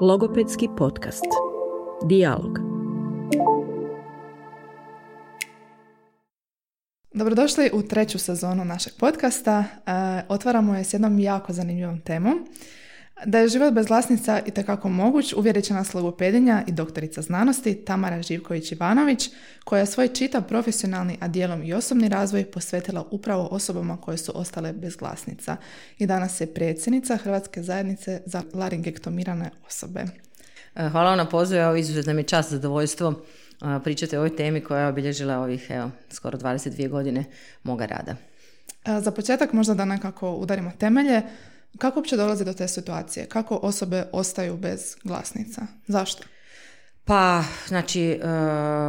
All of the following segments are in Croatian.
Logopedski podcast. Dialog. Dobrodošli u treću sezonu našeg podcasta. E, otvaramo je s jednom jako zanimljivom temom. Da je život bez glasnica i tekako moguć, uvjerit će nas logopedinja i doktorica znanosti Tamara Živković-Ivanović, koja je svoj čitav profesionalni, a dijelom i osobni razvoj posvetila upravo osobama koje su ostale bez glasnica. I danas je predsjednica Hrvatske zajednice za laringektomirane osobe. E, hvala vam na pozivu, evo izuzetno mi je čast zadovoljstvo e, pričati o ovoj temi koja je obilježila ovih evo, skoro 22 godine moga rada. E, za početak možda da nekako udarimo temelje. Kako uopće dolazi do te situacije? Kako osobe ostaju bez glasnica? Zašto? Pa, znači, e,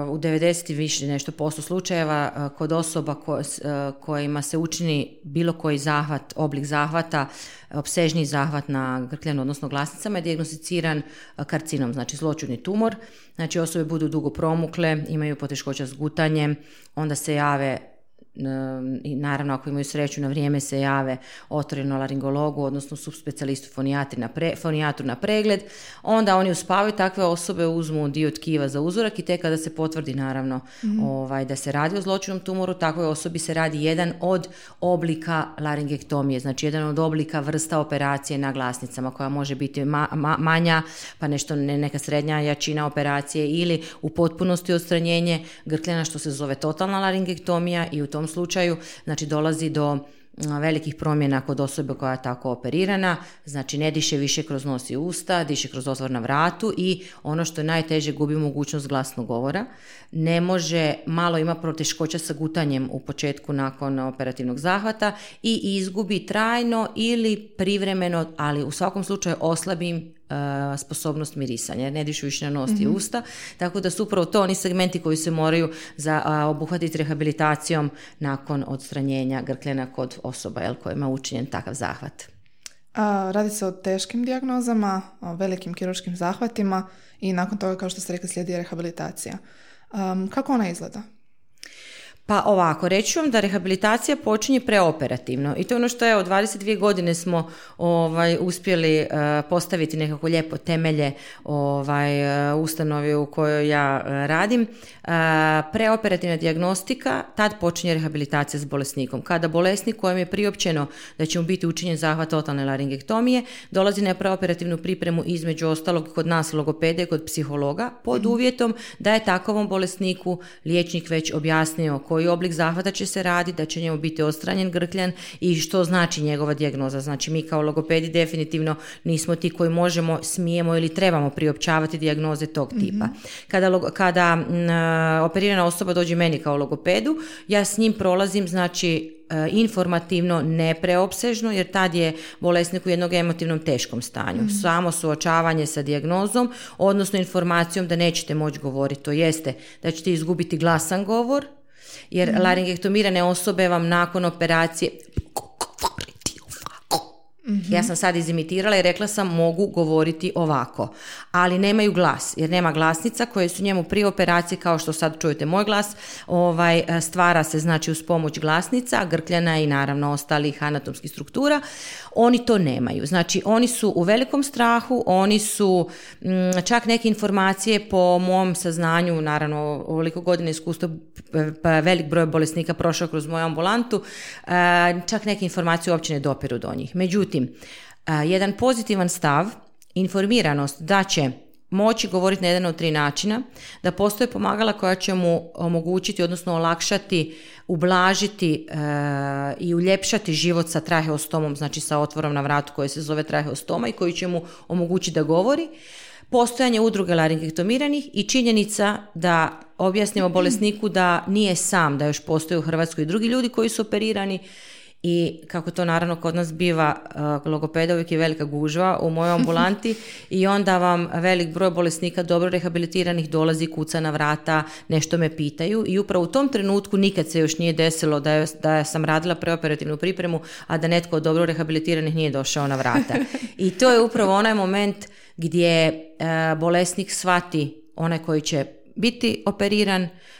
u 90 više nešto posto slučajeva e, kod osoba e, kojima se učini bilo koji zahvat, oblik zahvata, obsežni zahvat na grkljanu, odnosno glasnicama je dijagnosticiran karcinom, znači zločudni tumor. Znači, osobe budu dugo promukle, imaju poteškoća s gutanjem, onda se jave i naravno ako imaju sreću na vrijeme se jave otvoreno laringologu, odnosno subspecijalistu na pre, fonijatru na pregled, onda oni uspavaju takve osobe, uzmu dio tkiva za uzorak i tek kada se potvrdi naravno mhm. ovaj, da se radi o zločinom tumoru, takvoj osobi se radi jedan od oblika laringektomije, znači jedan od oblika vrsta operacije na glasnicama koja može biti manja, pa nešto neka srednja jačina operacije ili u potpunosti odstranjenje grkljena što se zove totalna laringektomija i u tom slučaju znači dolazi do velikih promjena kod osobe koja je tako operirana, znači ne diše više kroz nos i usta, diše kroz otvor na vratu i ono što je najteže gubi mogućnost glasnog govora, ne može, malo ima proteškoća sa gutanjem u početku nakon operativnog zahvata i izgubi trajno ili privremeno, ali u svakom slučaju oslabim E, sposobnost mirisanja, ne dišu više na nos i mhm. usta, tako da su upravo to oni segmenti koji se moraju za, obuhvatiti rehabilitacijom nakon odstranjenja grkljena kod osoba jel, kojima je učinjen takav zahvat. A, radi se o teškim dijagnozama, o velikim kirurškim zahvatima i nakon toga, kao što ste rekli, slijedi rehabilitacija. Како она изгледа? Pa ovako, reći vam da rehabilitacija počinje preoperativno i to je ono što je od 22 godine smo ovaj, uspjeli uh, postaviti nekako lijepo temelje ovaj, uh, ustanovi u kojoj ja uh, radim. preoperativna dijagnostika, tad počinje rehabilitacija s bolesnikom. Kada bolesnik kojem je priopćeno da će mu biti učinjen zahvat totalne laringektomije, dolazi na preoperativnu pripremu između ostalog kod nas logopede, kod psihologa, pod mhm. uvjetom da je takovom bolesniku liječnik već objasnio koji koji oblik zahvata će se raditi, da će njemu biti ostranjen grkljan i što znači njegova dijagnoza. Znači mi kao logopedi definitivno nismo ti koji možemo, smijemo ili trebamo priopćavati dijagnoze tog tipa. Kada, kada operirana osoba dođe meni kao logopedu, ja s njim prolazim znači e, informativno ne preopsežno jer tad je bolesnik u jednom emotivnom teškom stanju. mm Samo suočavanje sa dijagnozom, odnosno informacijom da nećete moći govoriti. To jeste da ćete izgubiti glasan govor, jer mm. laringektomirane osobe vam nakon operacije Mhm. Ja sam sad izimitirala i rekla sam mogu govoriti ovako, ali nemaju glas, jer nema glasnica koje su njemu prije operacije, kao što sad čujete moj glas, ovaj, stvara se znači uz pomoć glasnica, grkljana i naravno ostalih anatomskih struktura, oni to nemaju. Znači oni su u velikom strahu, oni su mm, čak neke informacije po mom saznanju, naravno ovoliko godine iskustva, pa velik broj bolesnika prošao kroz moju ambulantu, čak neke informacije uopće ne dopiru do njih. Međutim, jedan pozitivan stav, informiranost da će moći govoriti na jedan od tri načina, da postoje pomagala koja će mu omogućiti, odnosno olakšati, ublažiti e, i uljepšati život sa traheostomom, znači sa otvorom na vratu koji se zove traheostoma i koji će mu omogućiti da govori, postojanje udruge laringektomiranih i činjenica da objasnimo bolesniku da nije sam, da još postoje u Hrvatskoj drugi ljudi koji su operirani i kako to naravno kod nas biva, uh, logopeda uvijek je velika gužva u mojoj ambulanti i onda vam velik broj bolesnika dobro rehabilitiranih dolazi, kuca na vrata, nešto me pitaju i upravo u tom trenutku nikad se još nije desilo da, je, da sam radila preoperativnu pripremu, a da netko od dobro rehabilitiranih nije došao na vrata. I to je upravo onaj moment gdje uh, bolesnik shvati onaj koji će biti operiran, E,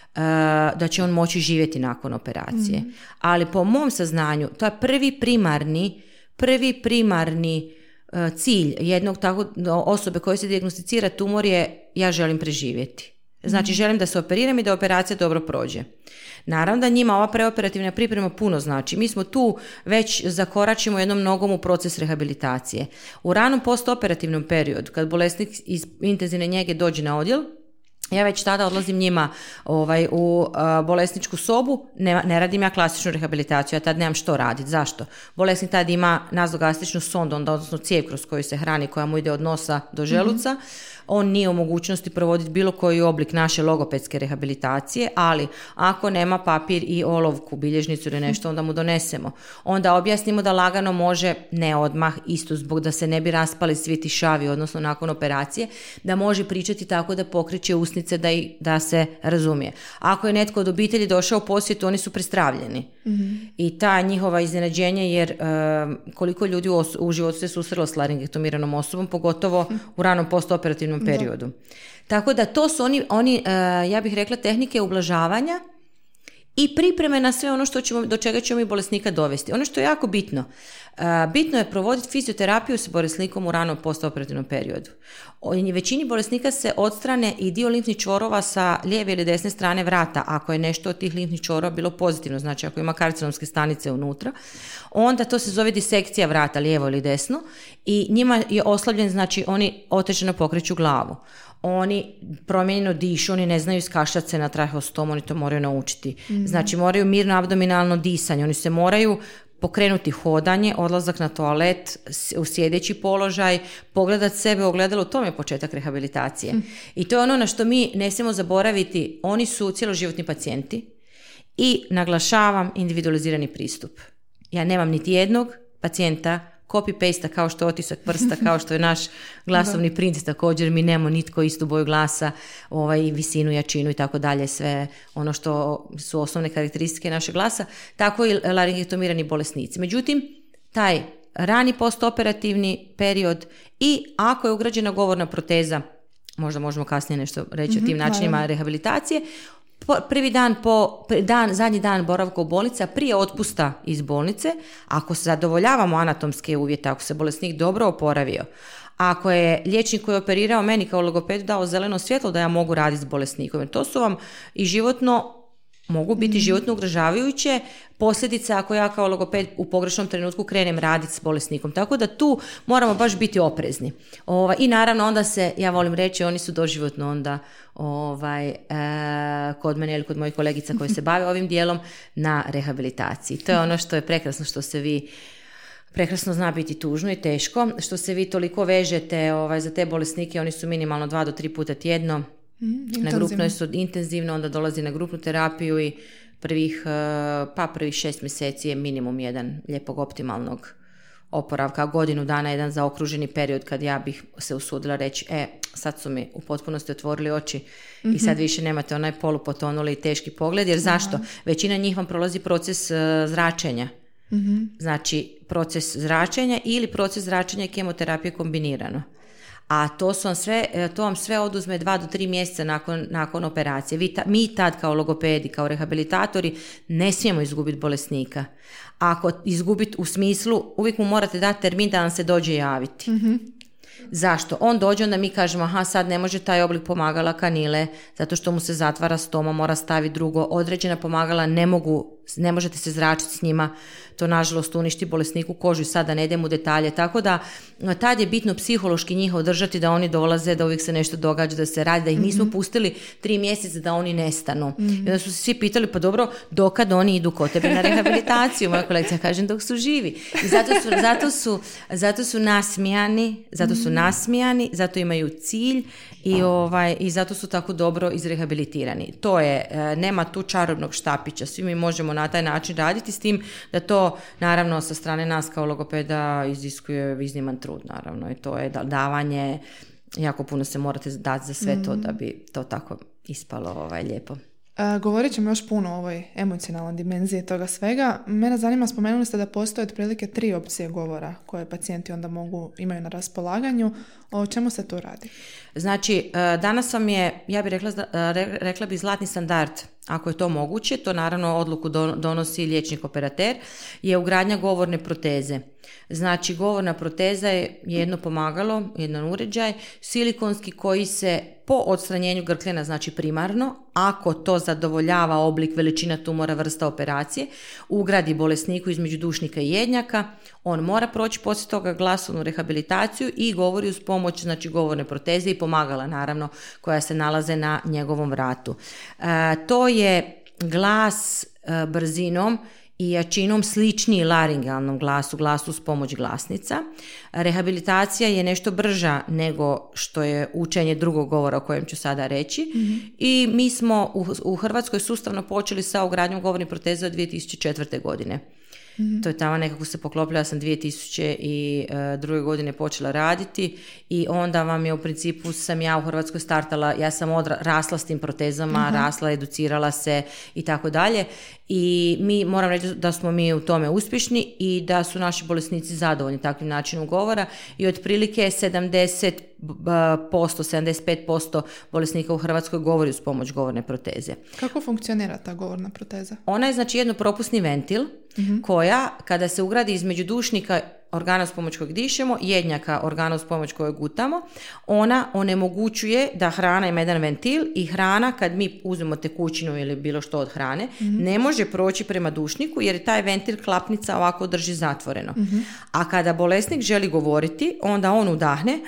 da će on moći živjeti nakon operacije. Mhm. Ali po mom saznanju, to je prvi primarni, prvi primarni e, cilj jednog tako osobe koje se dijagnosticira tumor je ja želim preživjeti. Znači želim da se operiram i da operacija dobro prođe. Naravno da njima ova preoperativna priprema puno znači. Mi smo tu već zakoračimo jednom nogom u proces rehabilitacije. U ranom postoperativnom periodu, kad bolesnik iz intenzivne njege dođe na odjel, ja već tada odlazim njima ovaj, u bolesničku sobu, ne, ne radim ja klasičnu rehabilitaciju, ja tad nemam što raditi. Zašto? Bolesnik tad ima nazogastričnu sondu, onda, odnosno cijev kroz koju se hrani, koja mu ide od nosa do želuca on nije u mogućnosti provoditi bilo koji oblik naše logopedske rehabilitacije, ali ako nema papir i olovku, bilježnicu ili nešto, onda mu donesemo. Onda objasnimo da lagano može, ne odmah, isto zbog da se ne bi raspali svi ti šavi, odnosno nakon operacije, da može pričati tako da pokreće usnice da, i, da se razumije. Ako je netko od obitelji došao u posjetu, oni su prestravljeni. I ta njihova iznenađenje, jer koliko ljudi u, u životu se susrelo s laringektomiranom osobom, pogotovo u ranom postoperativnom periodu. Tako da to su oni, oni e, ja bih rekla, tehnike ublažavanja i pripreme na sve ono što ćemo, do čega ćemo mi bolesnika dovesti. Ono što je jako bitno, bitno je provoditi fizioterapiju s bolesnikom u ranom postoperativnom periodu. Većini bolesnika se odstrane i dio limfnih čvorova sa lijeve ili desne strane vrata, ako je nešto od tih limfnih čvorova bilo pozitivno, znači ako ima karcinomske stanice unutra, onda to se zove disekcija vrata, lijevo ili desno, i njima je oslabljen, znači oni oteženo pokreću glavu oni promijenjeno dišu, oni ne znaju iskašljati se na trahostom, oni to moraju naučiti. Mhm. Znači moraju mirno abdominalno disanje, oni se moraju pokrenuti hodanje, odlazak na toalet, u sjedeći položaj, pogledat sebe u ogledalu, to je početak rehabilitacije. Mhm. I to je ono na što mi ne smijemo zaboraviti, oni su cjeloživotni pacijenti i naglašavam individualizirani pristup. Ja nemam niti jednog pacijenta copy-paste kao što je otisak prsta, kao što je naš glasovni print također, mi nemamo nitko istu boju glasa, ovaj, visinu, jačinu i tako dalje, sve ono što su osnovne karakteristike našeg glasa, tako i laringektomirani bolesnici. Međutim, taj rani postoperativni period i ako je ugrađena govorna proteza, možda možemo kasnije nešto reći o tim mhm, načinima rehabilitacije, prvi dan po dan, zadnji dan boravka u bolnici, a prije otpusta iz bolnice, ako se zadovoljavamo anatomske uvjete, ako se bolesnik dobro oporavio, ako je liječnik koji je operirao meni kao logopedu dao zeleno svjetlo da ja mogu raditi s bolesnikom. to su vam i životno mogu biti mm. životno ugrožavajuće posljedice ako ja kao logoped u pogrešnom trenutku krenem raditi s bolesnikom. Tako da tu moramo baš biti oprezni. Ovaj, I naravno onda se, ja volim reći, oni su doživotno onda ovaj, e, kod mene ili kod mojih kolegica koji se bave ovim dijelom na rehabilitaciji. To je ono što je prekrasno što se vi prekrasno zna biti tužno i teško, što se vi toliko vežete ovaj, za te bolesnike, oni su minimalno dva do tri puta tjedno, mm, na grupnoj su intenzivno, onda dolazi na grupnu terapiju i prvih, e, pa prvih šest mjeseci je minimum jedan lijepog optimalnog oporavka, godinu dana jedan zaokruženi period kad ja bih se usudila reći, e, sad su mi u potpunosti otvorili oči i sad mhm. više nemate onaj polupotonuli i teški pogled, jer zašto? Većina njih vam prolazi proces e, zračenja. mm Znači, proces zračenja ili proces zračenja i kemoterapije kombinirano a to, su vam sve, e, to vam sve oduzme dva do tri mjeseca nakon, nakon operacije. Vi mi tad kao logopedi, kao rehabilitatori ne smijemo izgubiti bolesnika. Ako izgubiti u smislu, uvijek mu morate dati termin da vam se dođe javiti. mm Zašto? On dođe, onda mi kažemo, aha, sad ne može taj oblik pomagala kanile, zato što mu se zatvara stoma, mora staviti drugo. Određena pomagala ne mogu, ne možete se zračiti s njima, to nažalost uništi bolesniku kožu i sada ne idem u detalje. Tako da tad je bitno psihološki njih održati da oni dolaze, da uvijek se nešto događa, da se radi, da ih nismo mhm. pustili tri mjeseca da oni nestanu. mm I onda su se svi pitali, pa dobro, dokad oni idu kod tebe na rehabilitaciju? Moja kolekcija kažem dok su živi. I zato su, zato su, zato su nasmijani, zato su mhm. nasmijani, zato imaju cilj i, ovaj, i zato su tako dobro izrehabilitirani. To je, e, nema tu čarobnog štapića, svi mi možemo na taj način raditi s tim da to naravno sa strane nas kao logopeda iziskuje izniman trud naravno i to je davanje, jako puno se morate dati za sve to da bi to tako ispalo ovaj, lijepo. E, govorit ćemo još puno o ovoj emocionalnoj dimenziji toga svega. Mene zanima, spomenuli ste da postoje otprilike tri opcije govora koje pacijenti onda mogu, imaju na raspolaganju. O čemu se tu radi? Znači, e, danas vam je, ja bih rekla, e, rekla bi zlatni standard ako je to moguće, to naravno odluku donosi liječnik operater, je ugradnja govorne proteze. Znači, govorna proteza je jedno pomagalo, jedan uređaj, silikonski koji se po odstranjenju grkljena, znači primarno, ako to zadovoljava oblik, veličina tumora, vrsta operacije, ugradi bolesniku između dušnika i jednjaka, on mora proći poslije toga glasovnu rehabilitaciju i govori uz pomoć znači, govorne proteze i pomagala naravno koja se nalaze na njegovom vratu. E, to je glas e, brzinom i jačinom sličniji laringalnom glasu, glasu s pomoć glasnica. Rehabilitacija je nešto brža nego što je učenje drugog govora o kojem ću sada reći mhm. i mi smo u, u Hrvatskoj sustavno počeli sa ugradnjom govornih proteza od 2004. godine. Mhm. To je tamo nekako se poklopila, ja sam 2002. godine počela raditi i onda vam je u principu sam ja u Hrvatskoj startala, ja sam odra, rasla s tim protezama, rasla, educirala se i tako dalje i mi moram reći da smo mi u tome uspješni i da su naši bolesnici zadovoljni takvim načinom govora i otprilike 70 posto, 75% bolesnika u Hrvatskoj govori uz pomoć govorne proteze. Kako funkcionira ta govorna proteza? Ona je znači jedno propusni ventil mhm. koja kada se ugradi između dušnika organa s pomoć kojeg dišemo, jednjaka organa s pomoć kojeg gutamo, ona onemogućuje da hrana ima jedan ventil i hrana kad mi uzmemo tekućinu ili bilo što od hrane, mhm. ne može proći prema dušniku jer je taj ventil klapnica ovako drži zatvoreno. Mhm. A kada bolesnik želi govoriti, onda on udahne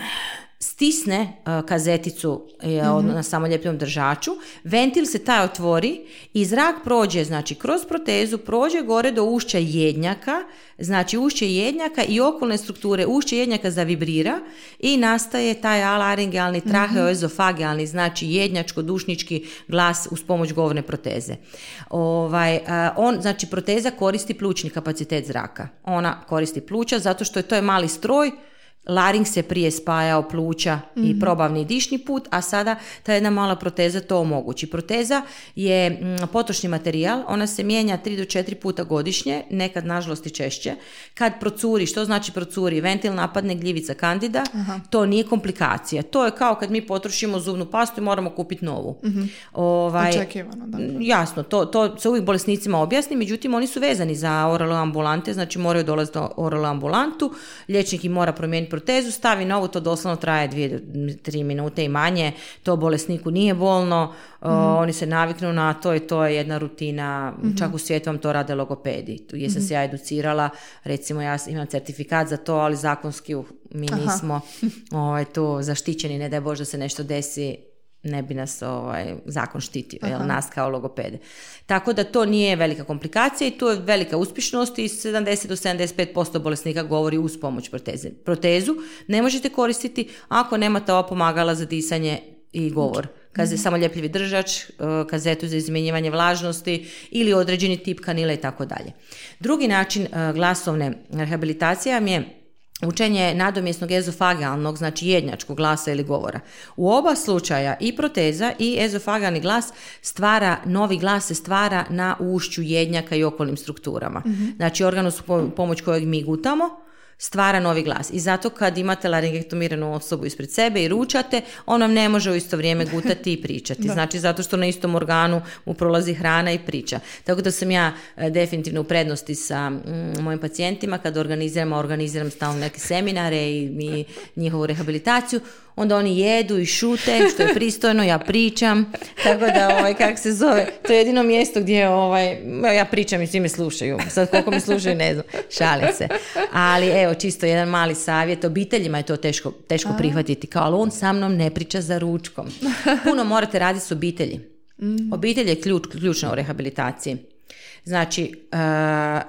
stisne uh, kazeticu uh, na samoljepljom držaču, ventil se taj otvori i zrak prođe, znači kroz protezu, prođe gore do ušća jednjaka, znači ušće jednjaka i okolne strukture ušće jednjaka zavibrira i nastaje taj alaringealni mhm. traheoezofagealni, znači jednjačko-dušnički glas uz pomoć govorne proteze. Ovaj, uh, on, znači proteza koristi plućni kapacitet zraka. Ona koristi pluća zato što je to je mali stroj Laring se prije spajao pluća i mhm. probavni dišni put, a sada ta jedna mala proteza to omogući. Proteza je mm, potrošni materijal, ona se mijenja 3 do 4 puta godišnje, nekad nažalost i češće. Kad procuri, što znači procuri? Ventil napadne gljivica kandida, to nije komplikacija. To je kao kad mi potrošimo zubnu pastu i moramo kupiti novu. mm Ovaj, Očekivano, da. Jasno, to, to se uvijek bolesnicima objasni, međutim oni su vezani za oralo ambulante, znači moraju dolaziti do oralo ambulantu, liječnik im mora promijeniti protezu, stavi novu, to doslovno traje dvije do tri minute i manje, to bolesniku nije bolno, mhm. oni se naviknu na to i to je jedna rutina, mm čak u svijetu vam to rade logopedi. Tu jesam mm se ja educirala, recimo ja imam certifikat za to, ali zakonski mi nismo ovaj, tu zaštićeni, ne daj Bože da se nešto desi, ne bi nas ovaj, zakon štitio, jel, nas kao logopede. Tako da to nije velika komplikacija i tu je velika uspješnost i 70 do 75% bolesnika govori uz pomoć proteze. Protezu ne možete koristiti ako nemate ova pomagala za disanje i govor. Kad je mhm. samo ljepljivi držač, eh, kazetu za izmjenjivanje vlažnosti ili određeni tip kanila i tako dalje. Drugi način eh, glasovne rehabilitacije vam je učenje nadomjesnog ezofagalnog, znači jednjačkog glasa ili govora. U oba slučaja i proteza i ezofagalni glas stvara, novi glas se stvara na ušću jednjaka i okolnim strukturama. mm Znači organu su pomoć kojeg mi gutamo, stvara novi glas. I zato kad imate laringektomiranu osobu ispred sebe i ručate, on vam ne može u isto vrijeme gutati i pričati. Znači zato što na istom organu mu prolazi hrana i priča. Tako da sam ja e, definitivno u prednosti sa mm, mojim pacijentima kad organiziram, organiziram stalno neke seminare i mi njihovu rehabilitaciju onda oni jedu i šute, što je pristojno, ja pričam, tako da, ovaj, kak se zove, to je jedino mjesto gdje, ovaj, ja pričam i svi me slušaju, sad koliko me slušaju, ne znam, šalim se, ali evo, čisto jedan mali savjet, obiteljima je to teško, teško prihvatiti, kao, ali on sa mnom ne priča za ručkom. Puno morate raditi s obitelji. Mhm. Obitelj je ključ, ključna u rehabilitaciji. Znači, uh,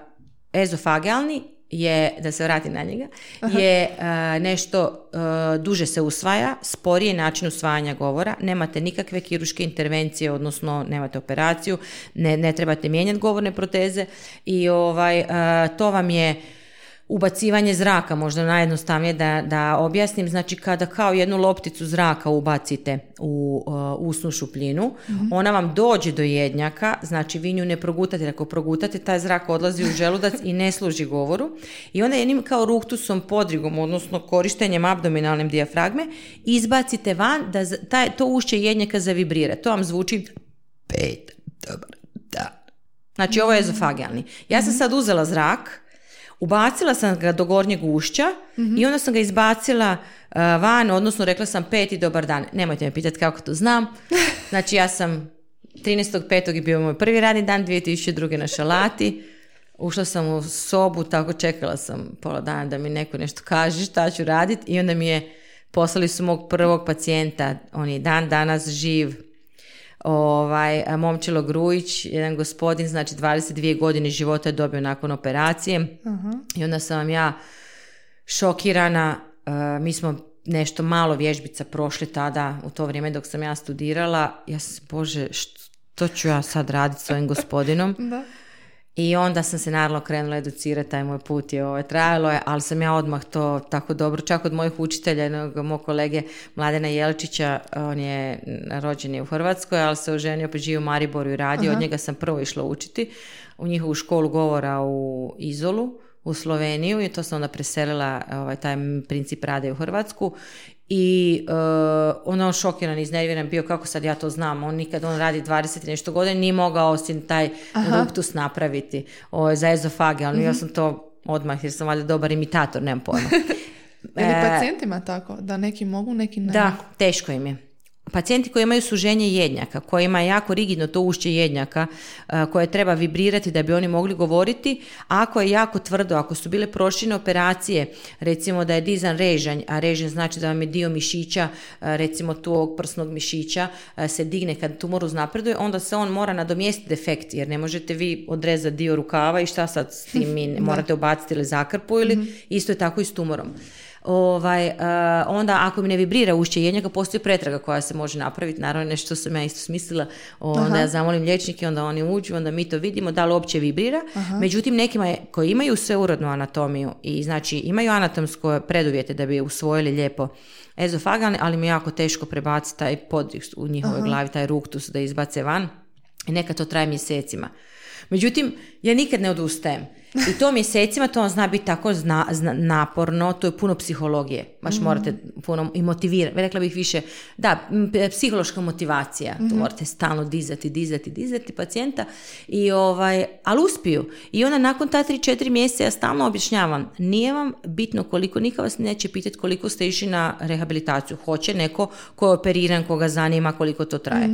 ezofagialni je, da se vrati na njega, je e, nešto e, duže se usvaja, sporije način usvajanja govora, nemate nikakve kiruške intervencije, odnosno nemate operaciju, ne, ne trebate mijenjati govorne proteze i ovaj, to vam je ubacivanje zraka, možda najjednostavnije da, da objasnim, znači kada kao jednu lopticu zraka ubacite u uh, usnu šupljinu, mhm. ona vam dođe do jednjaka, znači vi nju ne progutate, ako progutate taj zrak odlazi u želudac i ne služi govoru i onda jednim kao ruktusom podrigom, odnosno korištenjem abdominalne dijafragme, izbacite van da taj, to ušće jednjaka zavibrira. To vam zvuči pet, dobar dan. Znači ovo je ezofagijalni. Ja sam sad uzela zrak, ubacila sam ga do gornjeg ušća i onda sam ga izbacila uh, van, odnosno rekla sam peti dobar dan. Nemojte me pitati kako to znam. Znači ja sam 13.5. je bio moj prvi radni dan, 2002. na šalati. Ušla sam u sobu, tako čekala sam pola dana da mi neko nešto kaže šta ću raditi i onda mi je poslali su mog prvog pacijenta, on je dan danas živ, ovaj, Momčilo Grujić, jedan gospodin, znači 22 godine života je dobio nakon operacije i onda sam vam ja šokirana, e, mi smo nešto malo vježbica prošli tada u to vrijeme dok sam ja studirala, ja sam, bože, što ću ja sad raditi s ovim gospodinom? Da. I onda sam se naravno krenula educirati, taj moj put je ovaj, trajalo je, ali sam ja odmah to tako dobro, čak od mojih učitelja, jednog mog kolege Mladena Jelčića, on je rođen je u Hrvatskoj, ali se oženio pa živi u Mariboru i radi, od njega sam prvo išla učiti u njihovu školu govora u Izolu, u Sloveniju i to sam onda preselila ovaj, taj princip rade u Hrvatsku i uh, ono šokiran, iznerviran bio kako sad ja to znam, on nikad, on radi 20 i nešto godina, nije mogao osim taj ruktus napraviti o, za ezofage, ali ja sam to odmah jer sam valjda dobar imitator, nemam pojma. Je li pacijentima tako? Da neki mogu, neki ne Da, teško im je. Pacijenti koji imaju suženje jednjaka, kojima je jako rigidno to ušće jednjaka, koje treba vibrirati da bi oni mogli govoriti, ako je jako tvrdo, ako su bile proširene operacije, recimo da je dizan režanj, a režanj znači da vam je dio mišića, recimo tu ovog prsnog mišića, se digne kad tumor uznapreduje, onda se on mora nadomjestiti defekt, jer ne možete vi odrezati dio rukava i šta sad s tim morate ubaciti ili zakrpu ili isto je tako i s tumorom ovaj, uh, onda ako mi ne vibrira ušće jednjaka, postoji pretraga koja se može napraviti, naravno nešto što sam ja isto smislila, onda ja zamolim liječnike, onda oni uđu, onda mi to vidimo da li uopće vibrira, međutim nekima je, koji imaju sveurodnu anatomiju i znači imaju anatomsko preduvjete da bi usvojili lijepo ezofagalni, ali mi je jako teško prebaciti taj podrih u njihovoj glavi, taj ruktus da izbace van i neka to traje mjesecima. Međutim, ja nikad ne odustajem. I to mjesecima, to zna biti tako zna, zna- naporno, to je puno psihologije. Baš morate puno i motivirati. Rekla bih više, da, psihološka motivacija. To morate stalno dizati, dizati, dizati pacijenta. I ovaj, ali uspiju. I onda nakon ta 3-4 mjeseca ja stalno objašnjavam, nije vam bitno koliko, nikad vas neće pitati koliko ste išli na rehabilitaciju. Hoće neko ko je operiran, koga zanima koliko to traje.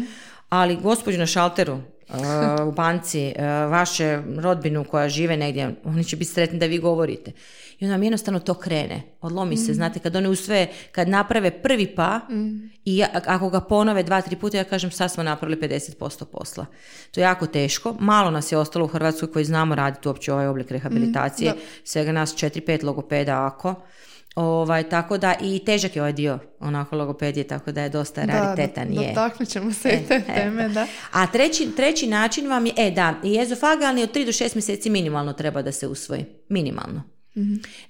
Ali gospođu na šalteru, u banci, uh, vaše rodbinu koja žive negdje, oni će biti sretni da vi govorite. I onda vam jednostavno to krene. Odlomi se, znate, kad oni usvoje, kad naprave prvi pa i ja- ako ga ponove dva, tri puta, ja kažem sad smo napravili 50% posla. To je jako teško. Malo nas je ostalo u Hrvatskoj koji znamo raditi uopće ovaj oblik rehabilitacije. Svega nas 4-5 logopeda ako. Ovaj, tako da i težak je ovaj dio onako logopedije, tako da je dosta raritetan. da, dotaknut ćemo se i te E, teme, da. A treći, treći način vam je, e da, i ezofagalni od 3 do 6 mjeseci minimalno treba da se usvoji. Minimalno.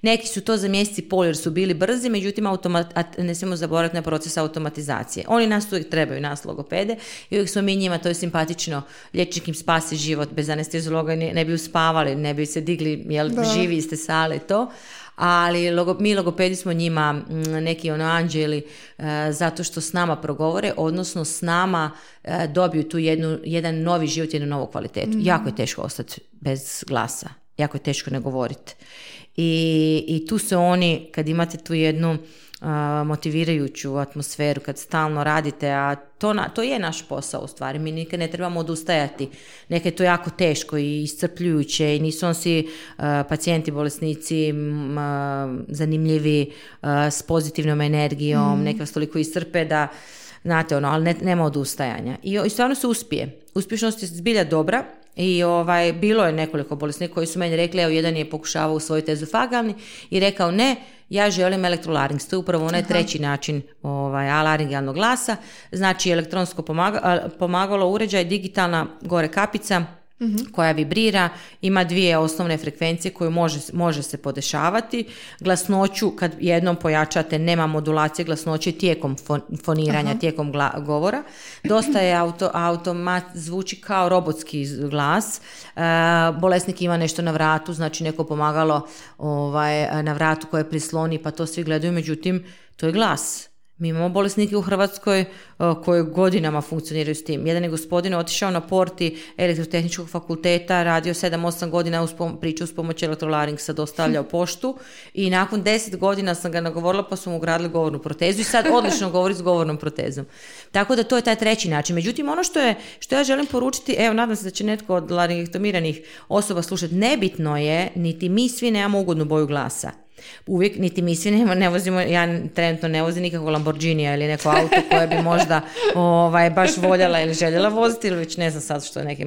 Neki su to za mjesec i pol jer su bili brzi, međutim automat, ne smijemo zaboraviti na proces automatizacije. Oni nas uvijek trebaju, nas logopede, i uvijek smo mi njima, to je simpatično, liječnik im spasi život, bez anesteziologa ne, ne bi uspavali, ne bi se digli, jel, živi ste sale i to. Ali logo, mi logopedi smo njima mm, neki ono anđeli e, zato što s nama progovore, odnosno s nama e, dobiju tu jednu, jedan novi život, jednu novu kvalitetu. Jako je teško ostati bez glasa, jako je teško ne govoriti. I, I tu se oni, kad imate tu jednu motivirajuću atmosferu, kad stalno radite, a to, na, to je naš posao u stvari, mi nikad ne trebamo odustajati. Nekad je to jako teško i iscrpljujuće i nisu on svi a, pacijenti, bolesnici m, a, zanimljivi, a, s pozitivnom energijom, neka vas toliko iscrpe da znate ono, ali ne, nema odustajanja. I, I stvarno se uspije. Uspješnost je zbilja dobra, i ovaj, bilo je nekoliko bolesnika koji su meni rekli, evo jedan je pokušavao usvojiti ezofagalni i rekao ne, ja želim elektrolarinks. To je upravo onaj treći način ovaj, alaringalnog glasa. Znači elektronsko pomaga- a, pomagalo, uređaj, digitalna gore kapica, koja vibrira, ima dvije osnovne frekvencije koje može, može se podešavati. Glasnoću, kad jednom pojačate, nema modulacije glasnoće tijekom fon- foniranja, tijekom gla- govora. Dosta je auto, automat, zvuči kao robotski glas. E, bolesnik ima nešto na vratu, znači neko pomagalo ovaj, na vratu koje prisloni, pa to svi gledaju, međutim, to je glas. Mi imamo bolesnike u Hrvatskoj uh, koji godinama funkcioniraju s tim. Jedan je gospodin otišao na porti elektrotehničkog fakulteta, radio 7-8 godina uz pom- priču s pomoći elektrolaringsa, dostavljao poštu i nakon 10 godina sam ga nagovorila pa su mu ugradili govornu protezu i sad odlično govori s govornom protezom. Tako da to je taj treći način. Međutim, ono što, je, što ja želim poručiti, evo nadam se da će netko od laringektomiranih osoba slušati, nebitno je, niti mi svi nemamo ugodnu boju glasa. Uvijek, niti mi svi ne, ne vozimo, ja trenutno ne vozim nikakvo Lamborghinija ili neko auto koje bi možda ovaj, baš voljela ili željela voziti ili već ne znam sad što je neki,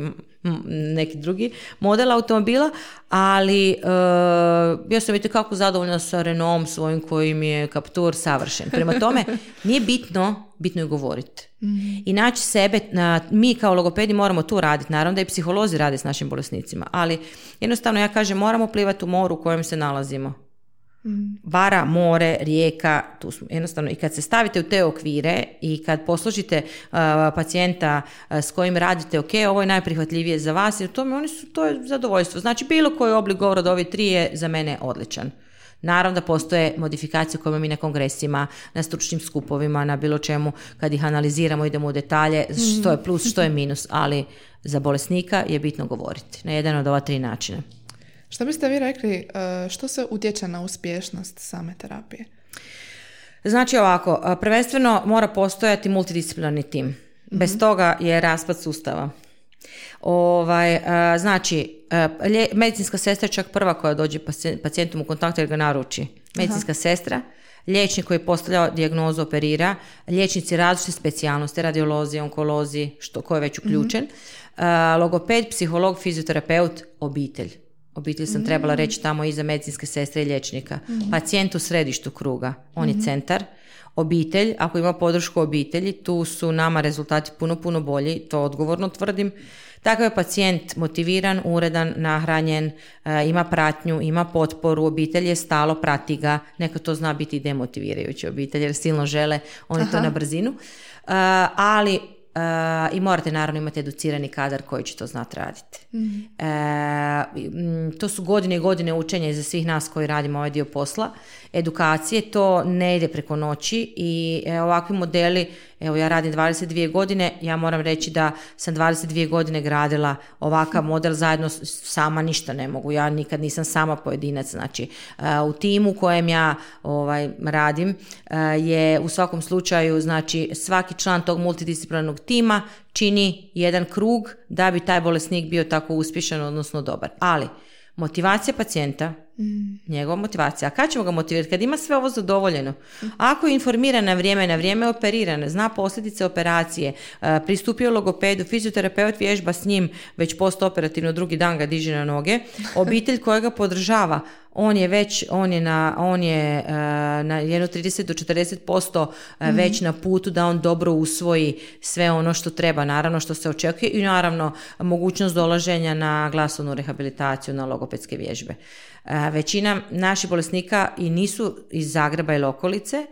neki drugi model automobila, ali uh, ja sam vidite kako zadovoljna sa Renaultom svojim koji mi je kaptur savršen. Prema tome, nije bitno, bitno je govoriti. I naći sebe, na, mi kao logopedi moramo tu raditi, naravno da i psiholozi rade s našim bolesnicima, ali jednostavno ja kažem moramo plivati u moru u kojem se nalazimo. Bara, more, rijeka, tu smo. Jednostavno, i kad se stavite u te okvire i kad poslužite uh, pacijenta uh, s kojim radite, ok, ovo je najprihvatljivije za vas, jer tome oni su, to je zadovoljstvo. Znači, bilo koji oblik govora od ove tri je za mene odličan. Naravno da postoje modifikacije koje mi na kongresima, na stručnim skupovima, na bilo čemu, kad ih analiziramo, idemo u detalje, što je plus, što je minus, ali za bolesnika je bitno govoriti na jedan od ova tri načina. Što biste vi rekli, e, što se utječe na uspješnost same terapije? Znači ovako, a, prvenstveno mora postojati multidisciplinarni tim. Bez toga je raspad sustava. Ovaj, a, znači, medicinska sestra je čak prva koja dođe paci- pacijentom u kontakt jer ga naruči. Medicinska sestra, liječnik koji postavlja dijagnozu, operira, liječnici različite specijalnosti, radiolozi, onkolozi, što, ko je već uključen, a, logoped, psiholog, fizioterapeut, obitelj. Obitelj sam trebala reći tamo iza medicinske sestre i liječnika. Pacijent u središtu kruga, on je centar. Obitelj, ako ima podršku obitelji, tu su nama rezultati puno, puno bolji, to odgovorno tvrdim. Takav je pacijent motiviran, uredan, nahranjen, e, ima pratnju, ima potporu, obitelj je stalo, prati ga. Neka to zna biti i demotivirajuće obitelj jer silno žele, oni to na brzinu. E, ali e, i morate naravno imati educirani kadar koji će to znati raditi. E, m, to su godine i godine učenja i za svih nas koji radimo ovaj dio posla. Edukacije, to ne ide preko noći i e, ovakvi modeli, evo ja radim 22 godine, ja moram reći da sam 22 godine gradila ovakav model zajedno sama ništa ne mogu, ja nikad nisam sama pojedinac, znači e, u timu u kojem ja ovaj, radim e, je u svakom slučaju, znači svaki član tog multidisciplinarnog tima čini jedan krug da bi taj bolesnik bio tako uspješan, odnosno dobar. Ali, motivacija pacijenta, njegova motivacija. A kad ćemo ga motivirati? Kad ima sve ovo zadovoljeno. Ako je informiran na vrijeme, na vrijeme je operiran, zna posljedice operacije, e, pristupio logopedu, fizioterapeut vježba s njim, već postoperativno drugi dan ga diže na noge, obitelj koja ga podržava, on je već, on je na, on je e, na jedno 30 do 40% e, već na putu da on dobro usvoji sve ono što treba, naravno što se očekuje i naravno mogućnost dolaženja na glasovnu rehabilitaciju, na logopedske vježbe. E, većina naših bolesnika i nisu iz Zagreba ili okolice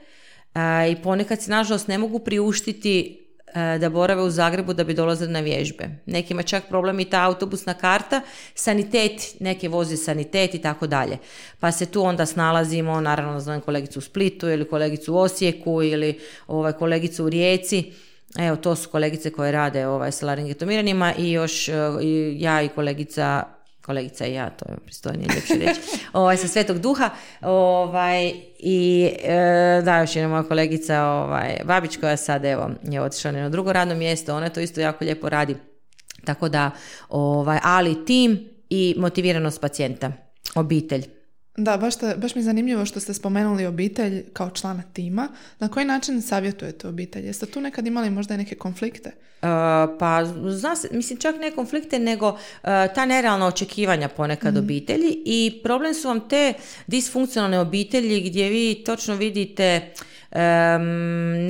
i ponekad se nažalost ne mogu priuštiti da borave u Zagrebu da bi dolazili na vježbe. Nekima čak problem i ta autobusna karta, sanitet, neke vozi sanitet i tako dalje. Pa se tu onda snalazimo, naravno zovem kolegicu u Splitu ili kolegicu u Osijeku ili ovaj, kolegicu u Rijeci. Evo, to su kolegice koje rade ovaj, sa laringetomiranima i još e, i ja i kolegica kolegica i ja, to je pristojnije ljepše reći, ovaj, sa Svetog Duha, ovaj, i e, da, još jedna moja kolegica ovaj, Babić koja sad evo je otišla na jedno drugo radno mjesto, ona to isto jako lijepo radi, tako da, ovaj, ali tim i motiviranost pacijenta, obitelj. Da, baš, te- baš mi je zanimljivo što ste spomenuli obitelj kao člana tima. Na koji način savjetujete obitelj? Jeste tu nekad imali možda i neke konflikte? E, pa zna se, mislim čak ne konflikte nego e, ta nerealna očekivanja ponekad obitelji i problem su vam te disfunkcionalne obitelji gdje vi točno vidite em,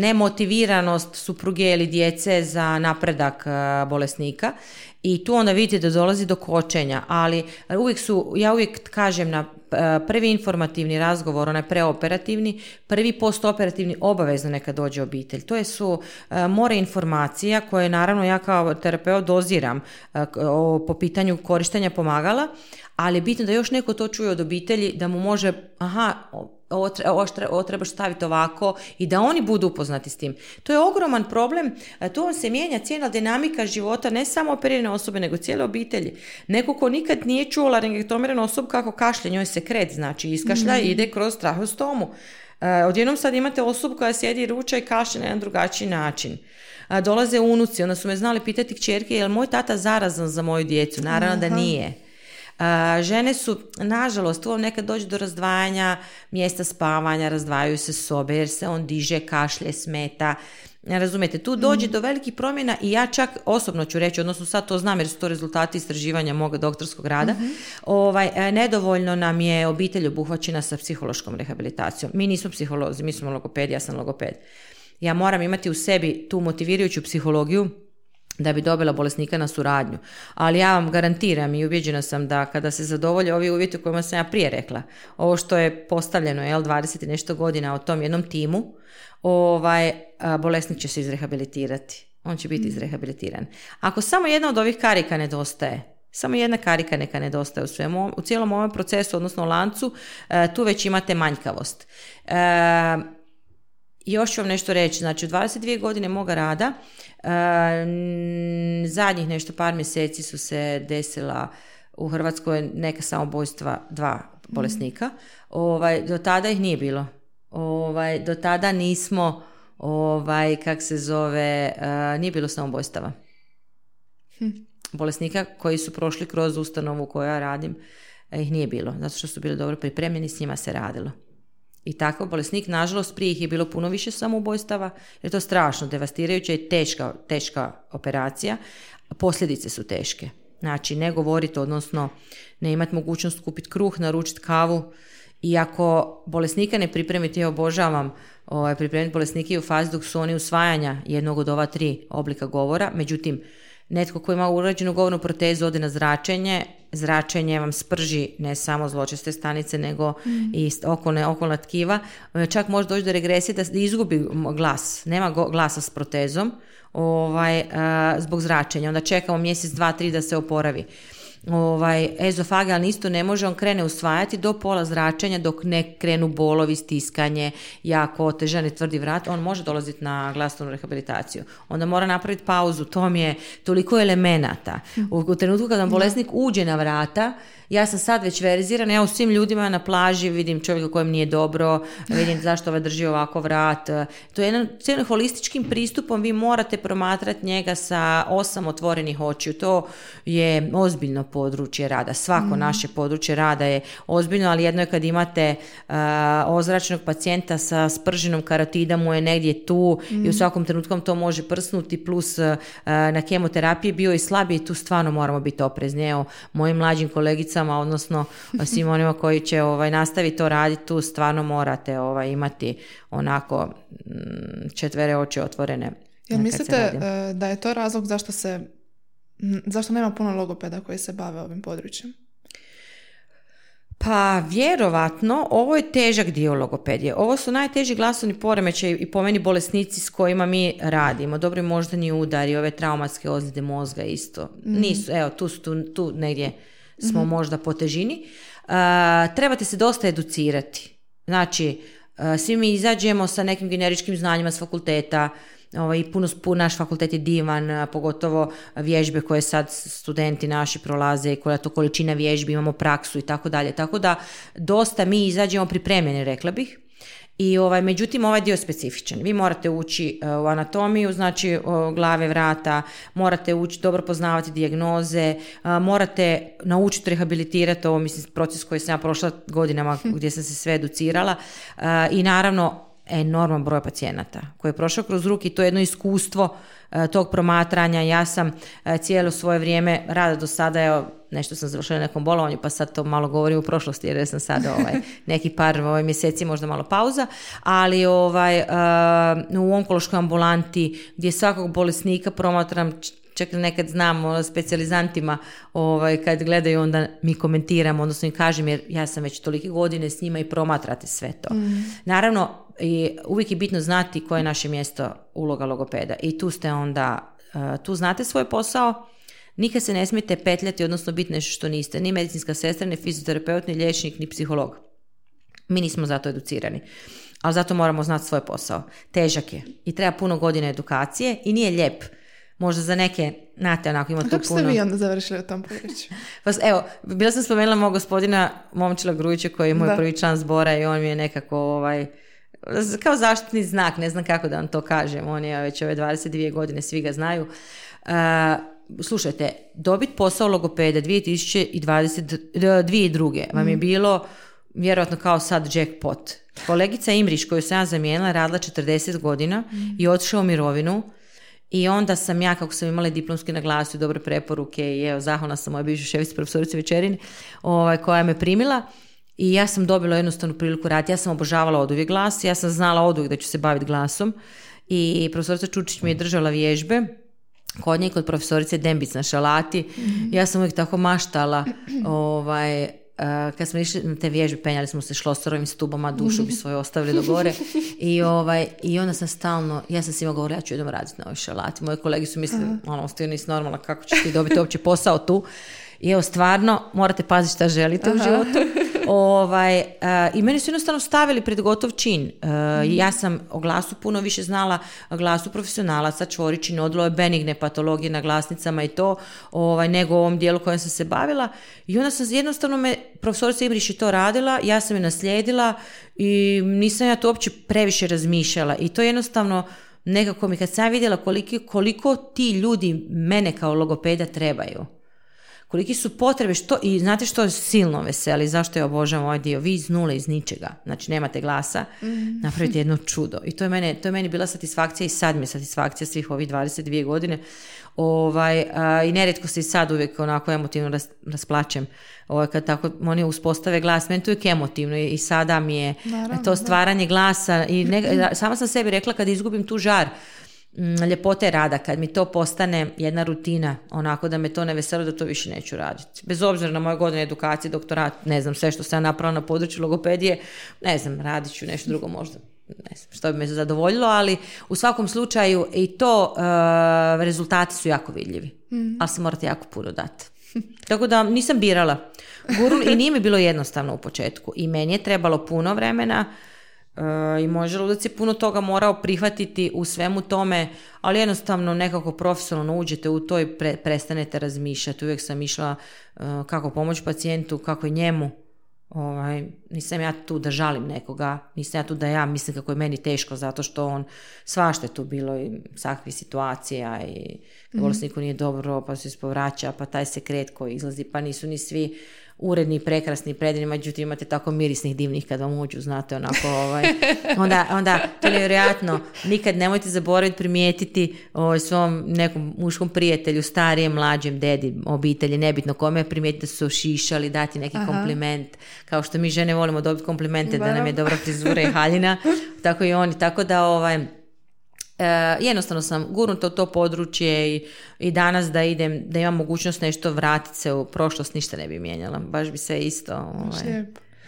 nemotiviranost supruge ili djece za napredak e, bolesnika I tu onda vidite da dolazi do kočenja, ali uvijek su, ja uvijek kažem na prvi informativni razgovor, onaj preoperativni, prvi postoperativni obavezno neka dođe obitelj. To je su e, more informacija koje naravno ja kao terapeut doziram e, po pitanju korištenja pomagala, ali je bitno da još neko to čuje od obitelji, da mu može, aha, ovo, trebaš staviti ovako i da oni budu upoznati s tim. To je ogroman problem, tu on se mijenja cijela dinamika života ne samo operirane osobe, nego cijele obitelji. Neko ko nikad nije čuo laringektomiranu osobu kako kašlje, njoj se kret, znači iskašlja i mhm. ide kroz trahostomu. Odjednom sad imate osobu koja sjedi ruča i kašlje na jedan drugačiji način. Dolaze unuci, onda su me znali pitati kćerke, je li moj tata zarazan za moju djecu? Naravno da nije žene su, nažalost, tu nekad dođe do razdvajanja mjesta spavanja, razdvajaju se sobe jer se on diže, kašlje, smeta. Razumijete, tu dođe mm. do velikih promjena i ja čak osobno ću reći, odnosno sad to znam jer su to rezultati istraživanja moga doktorskog rada, mhm. ovaj, e, nedovoljno nam je obitelj obuhvaćena sa psihološkom rehabilitacijom. Mi nismo psiholozi, mi smo logopedi, ja sam logoped. Ja moram imati u sebi tu motivirajuću psihologiju da bi dobila bolesnika na suradnju. Ali ja vam garantiram i ubjeđena sam da kada se zadovolje ovi uvjeti o kojima sam ja prije rekla, ovo što je postavljeno, jel, 20 i nešto godina o tom jednom timu, ovaj, bolesnik će se izrehabilitirati. On će biti izrehabilitiran. Ako samo jedna od ovih karika nedostaje, samo jedna karika neka nedostaje u svemu, u cijelom ovom procesu, odnosno lancu, e, tu već imate manjkavost. E, još ću vam nešto reći, znači u 22 godine moga rada zadnjih nešto par mjeseci su se desila u Hrvatskoj neka samobojstva dva bolesnika. Ovaj, do tada ih nije bilo. Ovaj, do tada nismo, ovaj, kak se zove, nije bilo samobojstava. Hm. Bolesnika koji su prošli kroz ustanovu koju ja radim, ih nije bilo, zato što su bili dobro pripremljeni, s njima se radilo. I takav bolesnik, nažalost, prije ih je bilo puno više samoubojstava, jer je to strašno, devastirajuća i teška, teška operacija. Posljedice su teške. Znači, ne govoriti, odnosno ne imati mogućnost kupiti kruh, naručiti kavu. I ako bolesnika ne pripremite, ja obožavam ovaj, pripremiti bolesnike u fazi dok su oni usvajanja jednog od ova tri oblika govora. Međutim, netko koji ima urađenu govornu protezu ode na zračenje, zračenje vam sprži ne samo zločeste stanice, nego mm. i okolne, okolna tkiva. E, čak može doći do regresije da izgubi glas. Nema glasa s protezom ovaj, zbog zračenja. Onda čekamo mjesec, dva, tri da se oporavi ovaj, ezofagealni isto ne može, on krene usvajati do pola zračenja dok ne krenu bolovi, stiskanje, jako otežan i tvrdi vrat, on može dolaziti na glasovnu rehabilitaciju. Onda mora napraviti pauzu, to mi je toliko elemenata. U, u trenutku kada bolesnik uđe na vrata, ja sam sad već verzirana, ja u svim ljudima na plaži vidim čovjeka kojem nije dobro, vidim zašto ovaj drži ovako vrat. To je jedan cijelim holističkim pristupom, vi morate promatrati njega sa osam otvorenih očiju. To je ozbiljno područje rada. Svako mm. naše područje rada je ozbiljno, ali jedno je kad imate uh, ozračnog pacijenta sa sprženom karotida mu je negdje tu i u mm. svakom trenutku to može prsnuti plus na kemoterapiji bio i slabiji, tu stvarno moramo biti oprezni. Evo, mojim mlađim kolegicama odnosno svim onima koji će ovaj, nastaviti to raditi, tu stvarno morate ovaj, imati onako mm, četvere oči otvorene. Jel mislite e, da je to razlog zašto se zašto nema puno logopeda koji se bave ovim područjem? Pa vjerovatno ovo je težak dio logopedije. Ovo su najteži glasovni poremećaj i po meni bolesnici s kojima mi radimo. Dobri moždani udari, ove traumatske ozljede mozga isto. Mhm. Nisu, evo tu su tu, tu negdje smo mhm. možda po težini, trebate se dosta educirati. Znači, svi mi izađemo sa nekim generičkim znanjima s fakulteta, ovaj, puno, naš fakultet je divan, pogotovo vježbe koje sad studenti naši prolaze, koja to količina vježbi, imamo praksu i tako dalje. Tako da dosta mi izađemo pripremljeni, rekla bih. I ovaj, međutim, ovaj dio je specifičan. Vi morate ući e, u anatomiju, znači glave, vrata, morate ući, dobro poznavati dijagnoze, e, morate naučiti rehabilitirati, ovo mislim proces koji sam ja prošla godinama gdje sam se sve educirala e, i naravno enorman broj pacijenata koji je prošao kroz ruke i to je jedno iskustvo tog promatranja. Ja sam cijelo svoje vrijeme rada do sada, evo, nešto sam završila na nekom bolovanju, pa sad to malo govorim u prošlosti jer sam sad ovaj, neki par ovaj, mjeseci, možda malo pauza, ali ovaj, uh, u onkološkoj ambulanti gdje svakog bolesnika promatram čak nekad znam ono, specijalizantima ovaj, kad gledaju onda mi komentiramo, odnosno im kažem jer ja sam već tolike godine s njima i promatrate sve to. Naravno, i uvijek je bitno znati koje je naše mjesto uloga logopeda i tu ste onda, eh, tu znate svoj posao, nikad se ne smijete petljati, odnosno biti nešto što niste, ni medicinska sestra, ni fizioterapeut, ni liječnik, ni psiholog. Mi nismo zato educirani. Ali zato moramo znati svoj posao. Težak je i treba puno godina edukacije i nije lijep. Možda za neke, znate, onako ima A tu kako ste puno... vi onda završili u tom području? Pa, evo, bila sam spomenula mog gospodina Momčila Grujića koji je moj Da. prvi član zbora i on mi je nekako ovaj, kao zaštitni znak, ne znam kako da vam to kažem, on je već ove 22 godine, svi ga znaju. Uh, slušajte, dobit posao logopeda 2020, 2002. vam je bilo vjerojatno kao sad jackpot. Kolegica Imriš koju sam ja zamijenila radila 40 godina i otišla u mirovinu i onda sam ja, kako sam imala diplomski naglasio, dobre preporuke i evo, zahvalna sam mojoj bivšoj šefici profesorici Večerini, ovaj, koja me primila i ja sam dobila jednostavnu priliku raditi. Ja sam obožavala oduvijek glas, ja sam znala oduvijek da ću se baviti glasom i profesorica Čučić mi je držala vježbe kod nje kod profesorice Dembic na šalati. Ja sam uvijek tako maštala ovaj, eh, kad smo išli na te vježbe, penjali smo se šlosorovim stubama, dušu bi svoju ostavili do gore. I, ovaj, I onda sam stalno, ja sam svima govorila, ja ću jednom raditi na ovoj šalati. Moji kolegi su mislili, ono, ti nisi normalna, kako ćeš ti dobiti uopće posao tu. I evo, stvarno, morate paziti šta želite u životu. Ovaj, e, I meni su jednostavno stavili pred gotov čin. E, Ja sam o glasu puno više znala, glasu profesionalaca, čvoričin, odloje, benigne patologije na glasnicama i to, ovaj, nego u ovom dijelu kojem sam se bavila. I onda sam jednostavno me, profesorica Imriš je to radila, ja sam je naslijedila i nisam ja to uopće previše razmišljala. I to jednostavno nekako mi kad sam ja vidjela koliki, koliko ti ljudi mene kao logopeda trebaju koliki su potrebe, što, i znate što je silno veseli, zašto je obožavam ovaj dio, vi iz nule, iz ničega, znači nemate glasa, napravite jedno čudo. I to je, mene, to je meni bila satisfakcija i sad mi je satisfakcija svih ovih 22 godine. Ovaj, a, I nerijetko se i sad uvijek onako emotivno ras, rasplačem. Ovaj, kad tako oni uspostave glas, meni to je emotivno i, i sada mi je Naravno, to da. stvaranje glasa i ne, sama sam sebi rekla kad izgubim tu žar, mm, ljepote rada, kad mi to postane jedna rutina, onako da me to ne veseli, da to više neću raditi. Bez obzira na moje godine edukacije, doktorat, ne znam, sve što sam napravila na području logopedije, ne znam, radit ću nešto drugo možda, ne znam, što bi me zadovoljilo, ali u svakom slučaju i to e, rezultati su jako vidljivi, ali se morate jako puno dati. Tako da nisam birala. Gurun, I nije mi bilo jednostavno u početku. I meni je trebalo puno vremena i moj želudac je puno toga morao prihvatiti u svemu tome, ali jednostavno nekako profesionalno uđete u to i pre- prestanete razmišljati. Uvijek sam išla e, kako pomoći pacijentu, kako i njemu. Ovaj, nisam ja tu da žalim nekoga, nisam ja tu da ja mislim kako je meni teško zato što on svašta je tu bilo i svakvih situacija i kad bolesniku nije dobro pa se ispovraća pa taj sekret koji izlazi pa nisu ni svi uredni, prekrasni, predivni, međutim imate tako mirisnih divnih kad vam uđu, znate, onako, ovaj, onda, onda to je nevjerojatno, nikad nemojte zaboraviti primijetiti ovaj, svom nekom muškom prijatelju, starijem, mlađem, dedi, obitelji, nebitno kome, primijetiti da su šišali, dati neki Aha. kompliment, kao što mi žene volimo dobiti komplimente da nam je dobra frizura i haljina, tako i oni, tako da ovaj, E, jednostavno sam gurnuta u to područje i, i danas da idem, da imam mogućnost nešto vratiti se u prošlost, ništa ne bi mijenjala. Baš bi sve isto. Ovaj.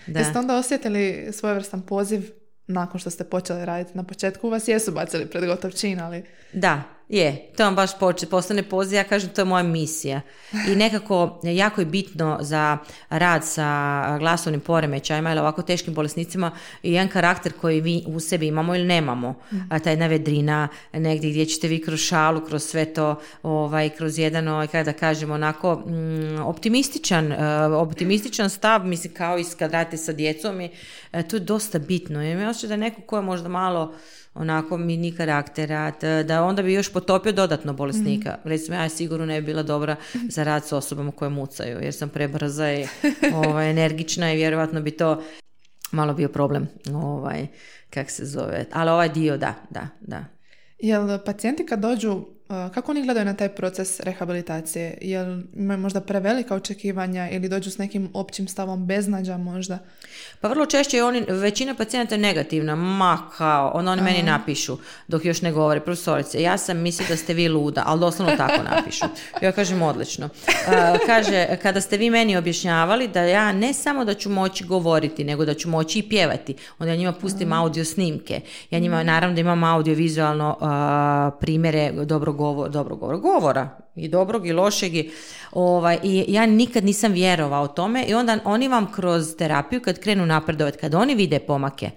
Da. Jeste onda osjetili svojevrstan poziv nakon što ste počeli raditi? Na početku vas jesu bacili pred gotov čin, ali Da, je. To vam baš poče, postane poziv, ja kažem to je moja misija. I nekako jako je bitno za rad sa glasovnim poremećajima ili ovako teškim bolesnicima i jedan karakter koji vi u sebi imamo ili nemamo. A ta jedna vedrina negdje gdje ćete vi kroz šalu, kroz sve to, ovaj, kroz jedan, ovaj, kada da kažemo, onako mm, optimističan, e, optimističan stav, mislim kao i kad radite sa djecom i e, to je dosta bitno. Imam osjećaj da neko ko je možda malo onako mini karaktera, da- da onda bi još potopio dodatno bolesnika. Recimo, ja sigurno ne bi bila dobra za rad s osobama koje mucaju, jer sam prebrza i ovaj, energična i vjerojatno bi to malo bio problem, ovaj, kak se zove. Ali ovaj dio, da, da, da. jel pacijenti kad dođu Kako oni gledaju na taj proces rehabilitacije? Jel imaju možda prevelika očekivanja ili dođu s nekim općim stavom beznađa možda? Pa vrlo češće je oni, većina pacijenata je negativna, ma kao, onda oni meni napišu, dok još ne govore, profesorice, ja sam mislila da ste vi luda, ali doslovno tako napišu. Ja kažem odlično. Kaže, kada ste vi meni objašnjavali da ja ne samo da ću moći govoriti, nego da ću moći i pjevati, onda ja njima pustim audio snimke. Ja njima, naravno da imam audio vizualno primjere dobrog govora, dobrog govora, govora i dobrog i lošeg i, ovaj, i ja nikad nisam vjerovao tome i onda oni vam kroz terapiju kad krenu napredovati, kad oni vide pomake,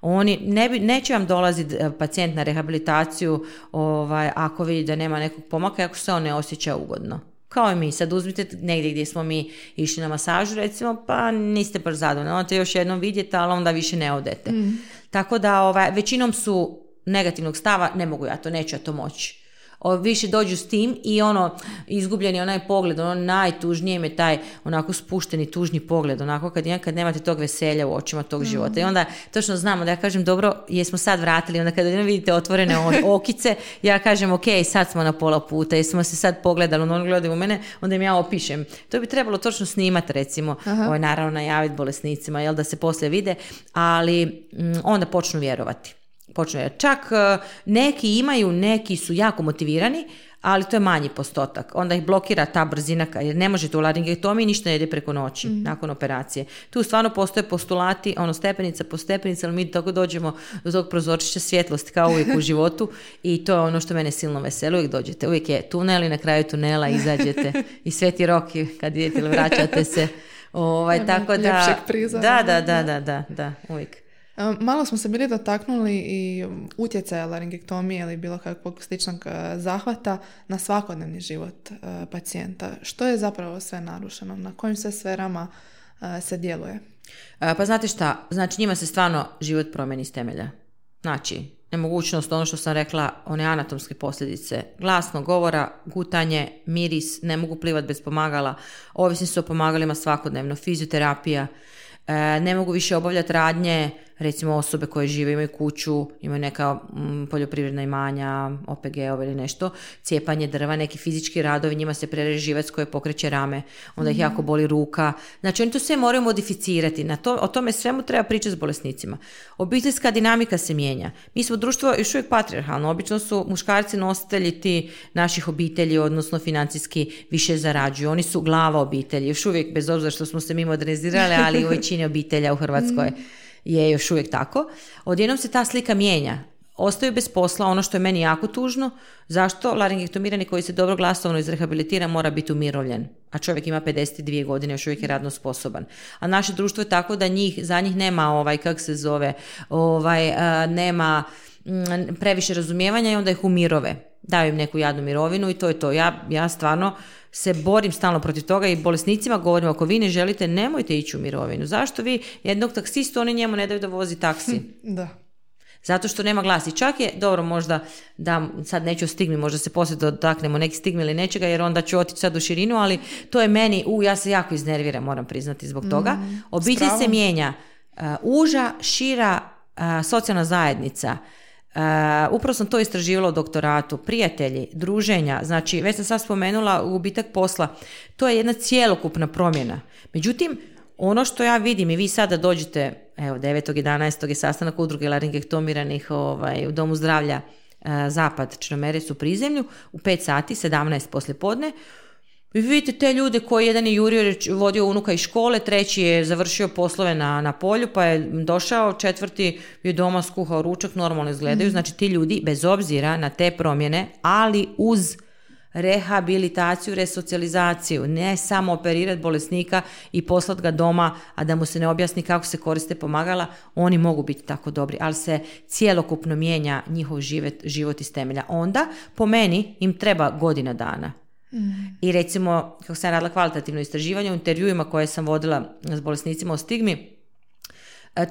oni ne bi, neće vam dolaziti e, pacijent na rehabilitaciju ovaj, ako vidi da nema nekog pomaka i ako se on ne osjeća ugodno. Kao i mi, sad uzmite negdje gdje smo mi išli na masažu recimo, pa niste baš zadovoljni, onda još jednom vidjeti, ali onda više ne odete. Tako da ovaj, većinom su negativnog stava, ne mogu ja to, neću ja to moći. O, više dođu s tim i ono, izgubljen je onaj pogled, ono najtužnije mi je taj onako spušteni tužni pogled, onako kad, kad nemate tog veselja u očima tog života. I onda točno znamo da ja kažem, dobro, jesmo sad vratili, onda kada vidite otvorene okice, ja kažem, ok, sad smo na pola puta, jesmo se sad pogledali, oni gledaju u mene, onda im ja opišem. To bi trebalo točno snimati, recimo, ovaj, naravno najaviti bolesnicima, jel da se poslije vide, ali mm, onda počnu vjerovati počnu jer čak e, neki imaju, neki su jako motivirani, ali to je manji postotak. Onda ih blokira ta brzina, jer ne možete u laringektomiji ništa ne ide preko noći nakon operacije. Tu stvarno postoje postulati, ono stepenica po stepenica, ali mi tako dođemo do tog prozorčića svjetlosti kao uvijek u životu i to je ono što mene silno veseli. Uvijek dođete, uvijek je tunel i na kraju tunela izađete i sveti roki kad idete ili vraćate se. Ovaj, tako da, da, da, da, da, da, da, uvijek. Malo smo se bili dotaknuli i utjecaja laringektomije ili bilo kakvog sličnog e, zahvata na svakodnevni život e, pacijenta. Što je zapravo sve narušeno? Na kojim sve sferama e, se djeluje? Pa znate šta, znači njima se stvarno život promijeni iz temelja. Znači, nemogućnost, ono što sam rekla, one anatomske posljedice, glasno govora, gutanje, miris, ne mogu plivati bez pomagala, ovisni su o pomagalima svakodnevno, fizioterapija, ne mogu više obavljati radnje, recimo osobe koje žive, imaju kuću, imaju neka mm, poljoprivredna imanja, OPG-ove ili nešto, cijepanje drva, neki fizički radovi, njima se prereže živac koje pokreće rame, onda ih jako boli ruka. Znači oni to sve moraju modificirati, na to, o tome svemu treba pričati s bolesnicima. Obiteljska dinamika se mijenja. Mi smo društvo još uvijek patriarhalno, obično su muškarci nositelji ti naših obitelji, odnosno financijski više zarađuju. Oni su glava obitelji, još uvijek bez obzira što smo se mi modernizirali, ali u većini obitelja u Hrvatskoj je još uvijek tako. Odjednom se ta slika mijenja. Ostaju bez posla, ono što je meni jako tužno. Zašto? Laringektomirani koji se dobro glasovno izrehabilitira mora biti umirovljen. A čovjek ima 52 godine, još uvijek je radno sposoban. A naše društvo je tako da njih, za njih nema ovaj, kak se zove, ovaj, a, nema mm, previše razumijevanja i onda ih umirove. Daju im neku jadnu mirovinu i to je to. Ja, ja stvarno se borim stalno protiv toga i bolesnicima govorim, ako vi ne želite, nemojte ići u mirovinu. Zašto vi jednog taksistu, oni njemu ne daju da vozi taksi? Da. Zato što nema glas. I čak je, dobro možda, da sad neću stigmi, možda se poslije dotaknemo neki stigmi ili nečega, jer onda ću otići sad u širinu, ali to je meni, u, ja se jako iznerviram, moram priznati zbog toga. Obitelj se mijenja. Uh, uža, šira, uh, socijalna zajednica, Uh, upravo sam to istraživala u doktoratu, prijatelji, druženja, znači već sam sad spomenula gubitak posla, to je jedna cjelokupna promjena. Međutim, ono što ja vidim i vi sada dođete, evo 9.11. je sastanak udruge laringektomiranih ovaj, u Domu zdravlja uh, Zapad Črnomerec u prizemlju u 5 sati, 17 poslijepodne, i vidite te ljude koji jedan je jurio, vodio unuka iz škole, treći je završio poslove na, na polju, pa je došao, četvrti je doma skuhao ručak, normalno izgledaju. Znači ti ljudi, bez obzira na te promjene, ali uz rehabilitaciju, resocijalizaciju, ne samo operirati bolesnika i poslati ga doma, a da mu se ne objasni kako se koriste pomagala, oni mogu biti tako dobri, ali se cijelokupno mijenja njihov život, život iz temelja. Onda, po meni, im treba godina dana. I recimo, kako sam radila kvalitativno istraživanje u intervjuima koje sam vodila s bolesnicima o stigmi,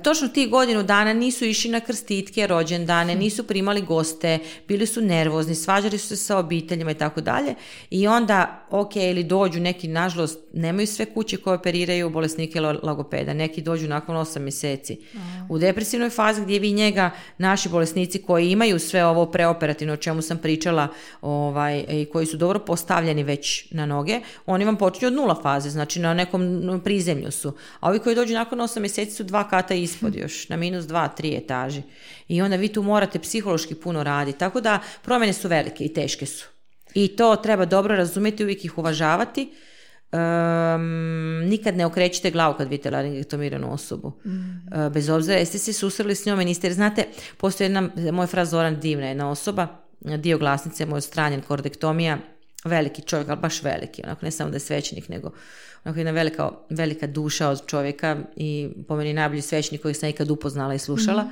točno tih godinu dana nisu išli na krstitke, rođendane, nisu primali goste, bili su nervozni, svađali su se sa obiteljima i tako dalje. I onda, ok, ili dođu neki, nažalost, nemaju sve kuće koje operiraju bolesnike logopeda. Neki dođu nakon 8 mjeseci. U depresivnoj fazi gdje vi njega, naši bolesnici koji imaju sve ovo preoperativno o čemu sam pričala ovaj, i koji su dobro postavljeni već na noge, oni vam počinju od nula faze, znači na nekom prizemlju su. A ovi koji dođu nakon 8 mjeseci su dva kata ispod još, na minus dva, tri etaži. I onda vi tu morate psihološki puno raditi. Tako da promjene su velike i teške su. I to treba dobro razumjeti, uvijek ih uvažavati. nikad ne okrećite glavu kad vidite laringektomiranu osobu. Mm. E, bez obzira, jeste se susreli s njome, niste, jer znate, postoji jedna, moj fraz Zoran divna, jedna osoba, dio glasnice, moj stranjen kordektomija, veliki čovjek, ali baš veliki, onako ne samo da je svećenik, nego onako jedna velika, velika duša od čovjeka i po meni najbolji svećenik koji sam ikad upoznala i slušala. Mhm.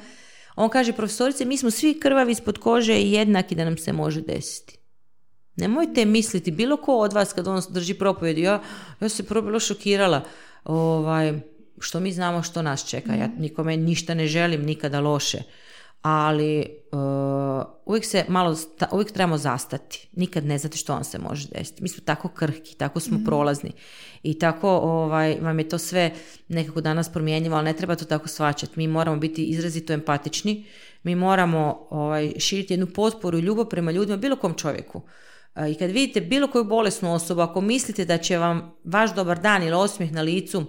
On kaže, profesorice, mi smo svi krvavi ispod kože i jednaki da nam se može desiti. Nemojte misliti, bilo ko od vas kad on drži propovjed, ja, ja se prvo bilo šokirala, ovaj, što mi znamo što nas čeka. Ja mhm. nikome ništa ne želim, nikada loše ali uh, uvijek se malo, uvijek trebamo zastati. Nikad ne znate što vam se može desiti. Mi smo tako krhki, tako smo mhm. prolazni i tako ovaj, vam je to sve nekako danas promjenjivo, ali ne treba to tako svačati. Mi moramo biti izrazito empatični, mi moramo ovaj, širiti jednu potporu i ljubav prema ljudima, bilo kom čovjeku. Uh, I kad vidite bilo koju bolesnu osobu, ako mislite da će vam vaš dobar dan ili osmijeh na licu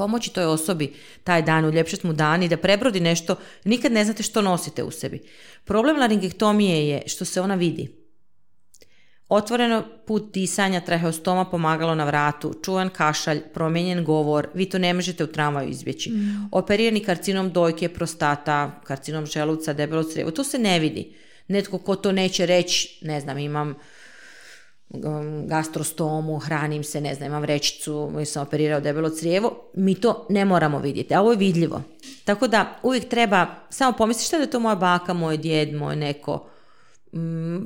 pomoći toj osobi taj dan, uljepšati mu dan i da prebrodi nešto, nikad ne znate što nosite u sebi. Problem laringektomije je što se ona vidi. Otvoreno put disanja, traheostoma, pomagalo na vratu, čuvan kašalj, promijenjen govor, vi to ne možete u tramvaju izbjeći. Mm. Operirani karcinom dojke, prostata, karcinom želuca, debelo crijevo, to se ne vidi. Netko ko to neće reći, ne znam, imam gastrostomu, hranim se, ne znam, imam vrećicu, sam operirao debelo crijevo, mi to ne moramo vidjeti, a ovo je vidljivo. Tako da uvijek treba samo pomisliti što je to moja baka, moj djed, moj neko, mm,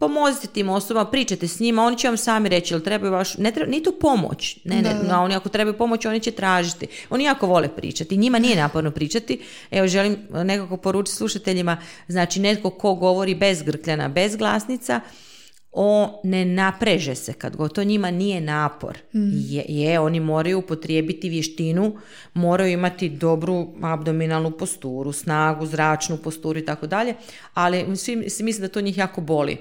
pomozite tim osobama, pričate s njima, oni će vam sami reći, jel trebaju vaš, ne treba, ni tu pomoć, ne, ne, no, oni ako trebaju pomoć, oni će tražiti. Oni jako vole pričati, njima nije naporno pričati. Evo, želim nekako poručiti slušateljima, znači netko ko govori bez grkljana, bez glasnica, o ne napreže se kad go to njima nije napor. Mm. Je, je, oni moraju upotrijebiti vještinu, moraju imati dobru abdominalnu posturu, snagu, zračnu posturu i tako dalje, ali svi, svi misle da to njih jako boli.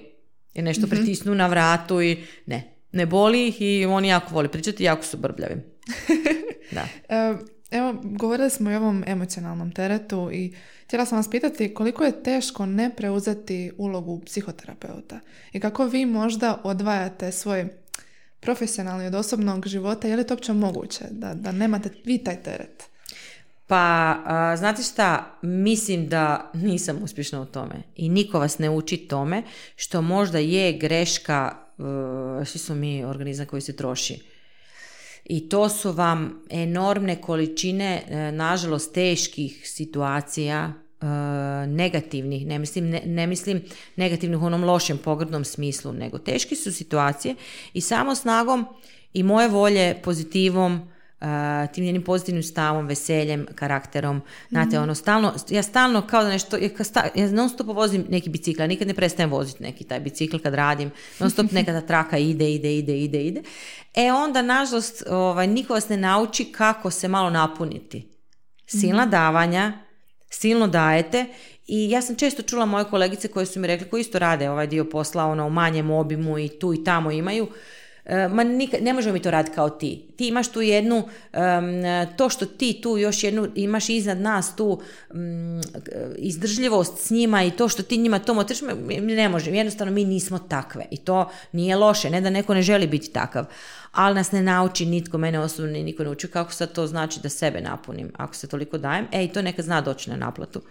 Jer nešto mm pritisnu na vratu i ne, ne boli ih i oni jako vole pričati, jako su brbljavi. da. Evo, govorili smo i o ovom emocionalnom teretu i htjela sam vas pitati koliko je teško ne preuzeti ulogu psihoterapeuta i kako vi možda odvajate svoj profesionalni od osobnog života, je li to uopće moguće da, da nemate vi taj teret? Pa, znate šta, mislim da nisam uspješna u tome i niko vas ne uči tome što možda je greška, uh, svi smo mi organizam koji se troši i to su vam enormne količine, e, nažalost, teških situacija, e, negativnih, ne mislim, ne, mislim negativnih u onom lošem, pogrdnom smislu, nego teške su situacije i samo snagom i moje volje, pozitivom, tim njenim pozitivnim stavom, veseljem, karakterom. Znate, mhm. ono, stalno, ja stalno kao da nešto, ja, ja non stop vozim neki bicikl, ja nikad ne prestajem voziti neki taj bicikl kad radim, non stop neka ta traka ide, ide, ide, ide, ide. E onda, nažalost, ovaj, niko vas ne nauči kako se malo napuniti. Silna mhm. davanja, silno dajete i ja sam često čula moje kolegice koje su mi rekli, koji isto rade ovaj dio posla, ono, u manjem obimu i tu i tamo imaju, ma nikad, ne možemo mi to raditi kao ti. Ti imaš tu jednu, to što ti tu još jednu, imaš iznad nas tu izdržljivost s njima i to što ti njima to motriš, ne možemo, jednostavno mi nismo takve i to nije loše, ne da neko ne želi biti takav, ali nas ne nauči nitko, mene osobno ni niko ne uči kako sad to znači da sebe napunim, ako se toliko dajem, e i to nekad zna doći na naplatu.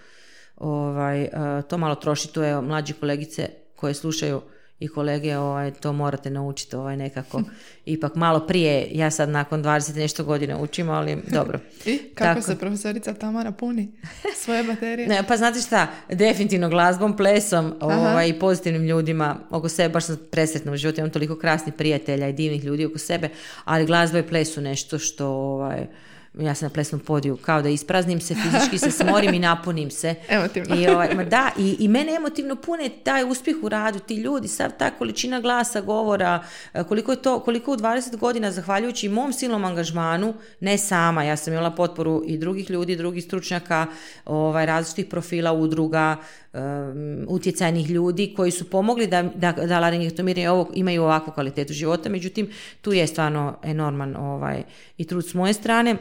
Ovaj, e, to malo troši, tu je mlađi kolegice koje slušaju i kolege ovaj, to morate naučiti ovaj, nekako. Ipak malo prije, ja sad nakon 20 nešto godina učim, ali dobro. I kako Tako. se profesorica Tamara puni svoje baterije? Ne, pa znate šta, definitivno glazbom, plesom ovaj, i pozitivnim ljudima oko sebe, baš sam presretna u životu, imam toliko krasnih prijatelja i divnih ljudi oko sebe, ali glazba i ples su nešto što ovaj, ja sam na plesnom podiju, kao da ispraznim se, fizički se smorim i napunim se. Emotivno. I, ovaj, ma da, i, i mene emotivno pune taj uspjeh u radu, ti ljudi, sav ta količina glasa, govora, e, koliko je to, koliko u 20 godina, zahvaljujući mom silnom angažmanu, ne sama, ja sam imala potporu i drugih ljudi, drugih stručnjaka, ovaj, različitih profila, udruga, um, utjecajnih ljudi koji su pomogli da, da, da laringektomiranje ovo, imaju ovakvu kvalitetu života, međutim tu je stvarno enorman ovaj, i trud s moje strane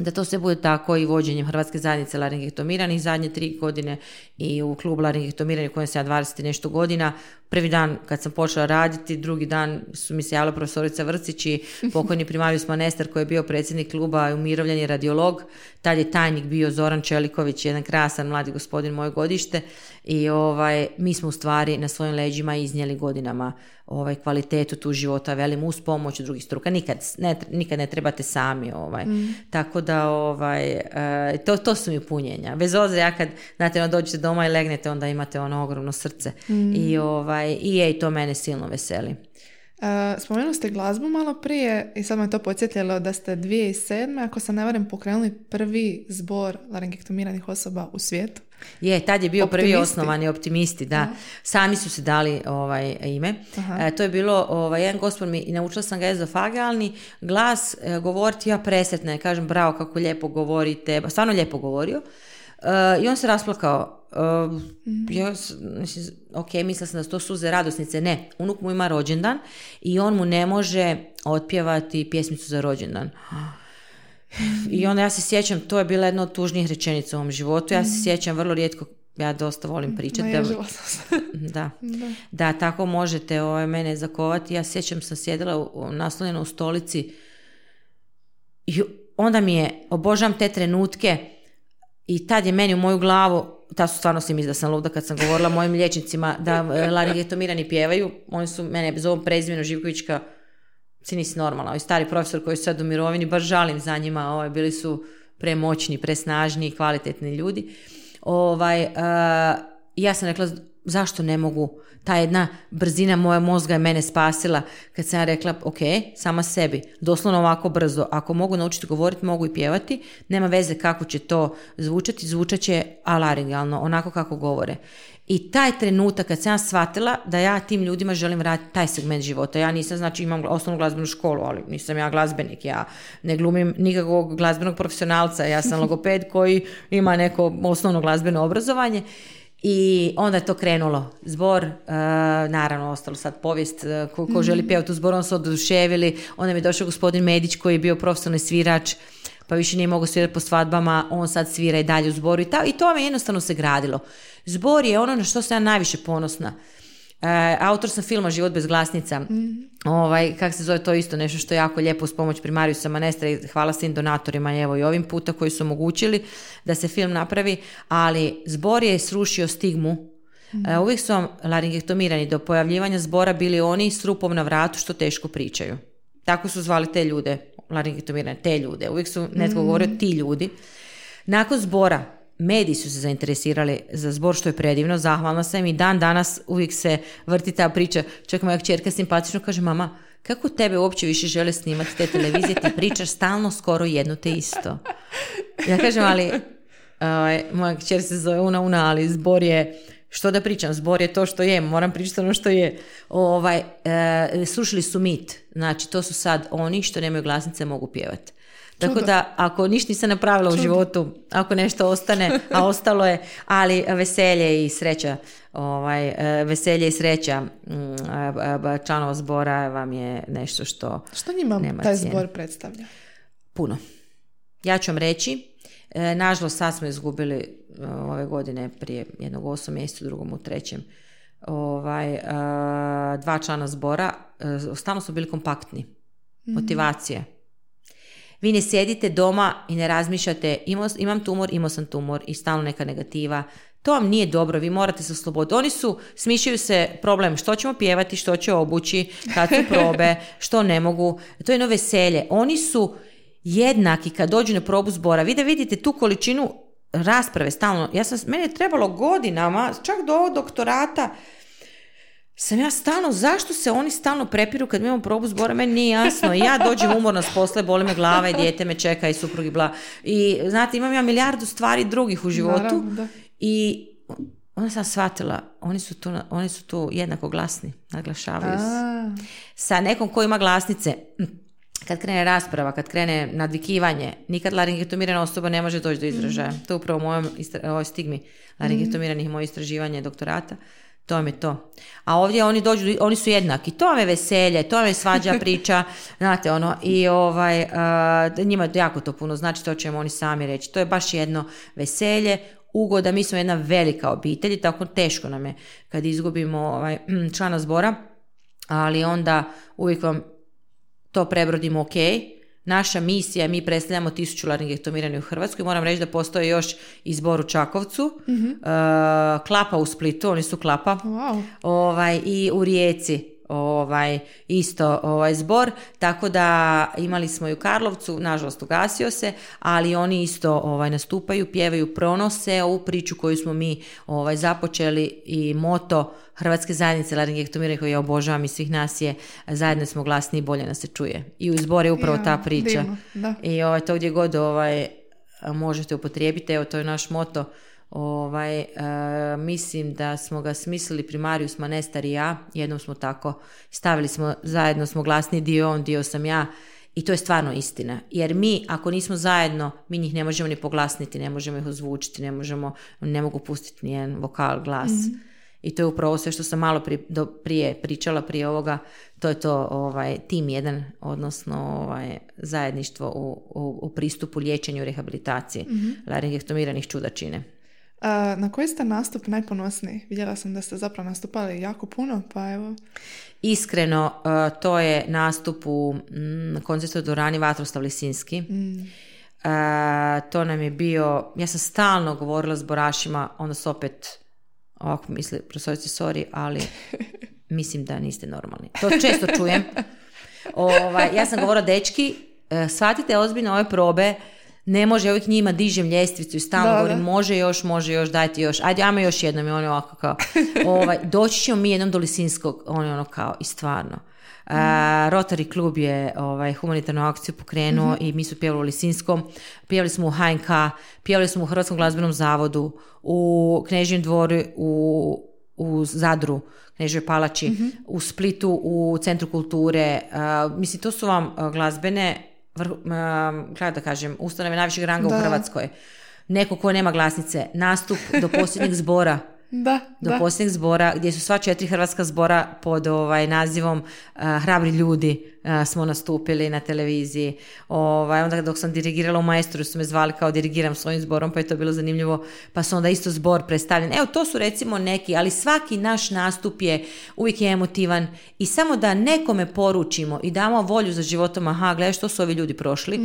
da to sve bude tako i vođenjem Hrvatske zajednice laringektomiranih zadnje tri godine i u klubu laringektomiranja u kojem sam ja 20 nešto godina. Prvi dan kad sam počela raditi, drugi dan su mi se javila profesorica Vrcić i pokojni primarius Manester koji je bio predsjednik kluba i umirovljeni radiolog. Tad je tajnik bio Zoran Čeliković, jedan krasan mladi gospodin moje godište i ovaj, mi smo u stvari na svojim leđima iznijeli godinama ovaj, kvalitetu tu života, velim, uz pomoć drugih struka. Nikad ne, nikad ne trebate sami. Ovaj. Tako da ovaj, e, to, to su mi punjenja. Bez obzira ja kad znate, ono, dođete doma i legnete, onda imate ono ogromno srce. I, ovaj, i je, i to mene silno veseli. Uh, spomenuli ste glazbu malo prije i sad me to podsjetilo da ste 2007. ako se ne varam pokrenuli prvi zbor laringektomiranih osoba u svijetu. Je, tad je bio prvi Optimisti. osnovani optimisti, da. Sami su se dali ovaj, ime. Aha. E, to je bilo, ovaj, jedan gospod mi, i naučila sam ga ezofagealni glas, e, govoriti, ja presretna je, kažem, bravo, kako lijepo govorite, ba, stvarno lijepo govorio. E, I on se rasplakao. E, ja, mislim, ok, mislila sam da su to suze radosnice. Ne, unuk mu ima rođendan i on mu ne može otpjevati pjesmicu za rođendan. I onda ja se sjećam, to je bila jedna od tužnijih rečenica u ovom životu. Ja se sjećam vrlo rijetko, ja dosta volim pričati. da- da. da, tako možete ovaj, mene zakovati. Ja sjećam sam sjedila u- naslonjena u stolici i onda mi je, obožavam te trenutke i tad je meni u moju glavu, tad su stvarno svi mislili da sam luda kad sam govorila mojim liječnicima da e, laringektomirani pjevaju, oni su mene bez ovom prezimenu Živkovićka si nisi normalna. Ovi stari profesor koji su sad u mirovini, baš žalim za njima, ovaj, bili su premoćni, presnažni kvalitetni ljudi. Ovaj, ja sam rekla, zašto ne mogu, ta jedna brzina moja mozga je mene spasila, kad sam ja rekla, ok, sama sebi, doslovno ovako brzo, ako mogu naučiti govoriti, mogu i pjevati, nema veze kako će to zvučati, zvučat će alaringalno, onako kako govore. I taj trenutak kad sam ja shvatila da ja tim ljudima želim raditi taj segment života. Ja nisam, znači imam osnovnu glazbenu školu, ali nisam ja glazbenik. Ja ne glumim nikakvog glazbenog profesionalca. Ja sam logoped koji ima neko osnovno glazbeno obrazovanje. I onda je to krenulo. Zbor, e, naravno, ostalo sad povijest, e, ko, ko želi pjevati u zboru, on su oduševili. Onda mi je došao gospodin Medić koji je bio profesionalni svirač, pa više nije mogao svirati po svadbama, on sad svira i dalje u zboru i, ta, i to vam je jednostavno se gradilo. Zbor je ono na što sam ja najviše ponosna. E, autor sam filma Život bez glasnica. Ovaj, kak se zove to isto nešto što je jako lijepo uz pomoć primariusa Manestra i hvala svim donatorima evo i ovim puta koji su omogućili da se film napravi, ali zbor je srušio stigmu E, uvijek su vam laringektomirani do pojavljivanja zbora bili oni s rupom na vratu što teško pričaju. Tako su zvali te ljude, laringektomirane, te ljude. Uvijek su netko govorio ti ljudi. Nakon zbora, mediji su se zainteresirali za zbor što je predivno, zahvalna sam i dan danas uvijek se vrti ta priča. Čak moja kćerka simpatično kaže, mama, kako tebe uopće više žele snimati te televizije, ti pričaš stalno skoro jedno te isto. Ja kažem, ali ovaj, moja kćer se zove Una Una, ali zbor je što da pričam, zbor je to što je, moram pričati ono što je. Ovaj, e, srušili su mit, znači to su sad oni što nemaju glasnice mogu pjevati. Tako Čudo. da, ako ništa nisam napravila u životu, ako nešto ostane, a ostalo je, ali veselje i sreća, ovaj, e, veselje i sreća mm, a- a- članova zbora vam je nešto što Što njima Nema taj cijene. zbor predstavlja? puno. Ja ću vam reći, nažalost sad smo izgubili ove godine prije jednog osam mjesecu, drugom u trećem, ovaj, dva člana zbora, stalno su bili kompaktni. Motivacije. Vi ne sjedite doma i ne razmišljate imao, imam tumor, imao sam tumor i stalno neka negativa. To vam nije dobro, vi morate se osloboditi. Oni su, smišljaju se problem što ćemo pjevati, što će obući, kad su probe, što ne mogu. To je jedno veselje. Oni su jednaki kad dođu na probu zbora. Vi da vidite tu količinu rasprave stalno. Ja sam, meni je trebalo godinama, čak do ovog doktorata, sam ja stalno, zašto se oni stalno prepiru kad mi imamo probu zbora, meni nije jasno. I ja dođem umorna s posle, boli me glava i dijete me čeka i suprug i bla. I znate, imam ja milijardu stvari drugih u životu Naravno, da. i onda sam shvatila, oni su tu, oni su tu jednako glasni, naglašavaju se. Sa nekom ko ima glasnice, kad krene rasprava, kad krene nadvikivanje, nikad laringetomirana osoba ne može doći do izražaja. To je upravo u mojom istra- ovoj stigmi laringetomiranih moje istraživanje doktorata. To vam je to. A ovdje oni dođu, oni su jednaki. To vam je veselje, to vam je svađa priča, znate ono, i ovaj, a, njima jako to puno znači, to će vam oni sami reći. To je baš jedno veselje, ugoda, mi smo jedna velika obitelj i tako teško nam je kad izgubimo ovaj, člana zbora, ali onda uvijek vam to prebrodimo ok. Naša misija, mi predstavljamo tisuću laringektomirani u Hrvatskoj. Moram reći da postoje još izbor u Čakovcu, e, Klapa u Splitu, oni su Klapa, wow. ovaj, i u Rijeci ovaj, isto ovaj zbor, tako da imali smo i u Karlovcu, nažalost ugasio se, ali oni isto ovaj, nastupaju, pjevaju, pronose ovu priču koju smo mi ovaj, započeli i moto Hrvatske zajednice laringektomiranja koju ja obožavam i svih nas je zajedno smo glasni i bolje nas se čuje. I u izboru je upravo Ja, ta priča. divno, da. I ovaj, to gdje god ovaj, možete upotrijebiti, evo to je naš moto. Ovaj, e, mislim da smo ga smislili primarius manestar i ja, jednom smo tako stavili smo, zajedno smo glasni dio on, dio sam ja i to je stvarno istina. Jer mi, ako nismo zajedno, mi njih ne možemo ni poglasniti, ne možemo ih ozvučiti, ne možemo, ne mogu pustiti nijedan vokal, glas. I to je upravo sve što sam malo pri- do, prije pričala prije ovoga, to je to ovaj, tim jedan, odnosno ovaj, zajedništvo u, u, u pristupu liječenju i rehabilitaciji laringektomiranih čudačine. Na koji ste nastup najponosniji? Vidjela sam da ste zapravo nastupali jako puno, pa evo. Iskreno, uh, to je nastup u mm, koncertu Dorani Vatroslav Lisinski. Uh, to nam je bio, ja sam stalno govorila s borašima, onda su opet ovako misli, profesorici, sorry, ali mislim da niste normalni. To često čujem. Ovaj, ja sam govorila, dečki, eh, shvatite ozbiljno ove probe, ne može, uvijek njima dižem ljestvicu i stalno govorim, može još, može još, dajte još, ajde, ajmo još jednom i oni ovako kao, ovaj, doći ćemo mi jednom do Lisinskog, oni ono kao, i stvarno. Uh, Rotary klub je ovaj, humanitarnu akciju pokrenuo i mi smo pjevali u Lisinskom, pjevali smo u HNK, pjevali smo u Hrvatskom glazbenom zavodu, u Knežjem dvoru, u, u Zadru, Knežoj palači, u Splitu, u Centru kulture. Uh, mislim, to su vam glazbene, vrh, um, kako da kažem, ustanove najvišeg ranga Da. u Hrvatskoj. Neko ko nema glasnice, nastup do posljednjeg zbora, Da, do da. posljednjeg zbora gdje su sva četiri hrvatska zbora pod ovaj nazivom a, Hrabri ljudi a, smo nastupili na televiziji. Ovaj, onda dok sam dirigirala u Maestru su me zvali kao dirigiram svojim zborom pa je to bilo zanimljivo pa su onda isto zbor predstavljen. Evo to su recimo neki, ali svaki naš nastup je uvijek je emotivan i samo da nekome poručimo i damo volju za životom, aha, gledaj što su ovi ljudi prošli.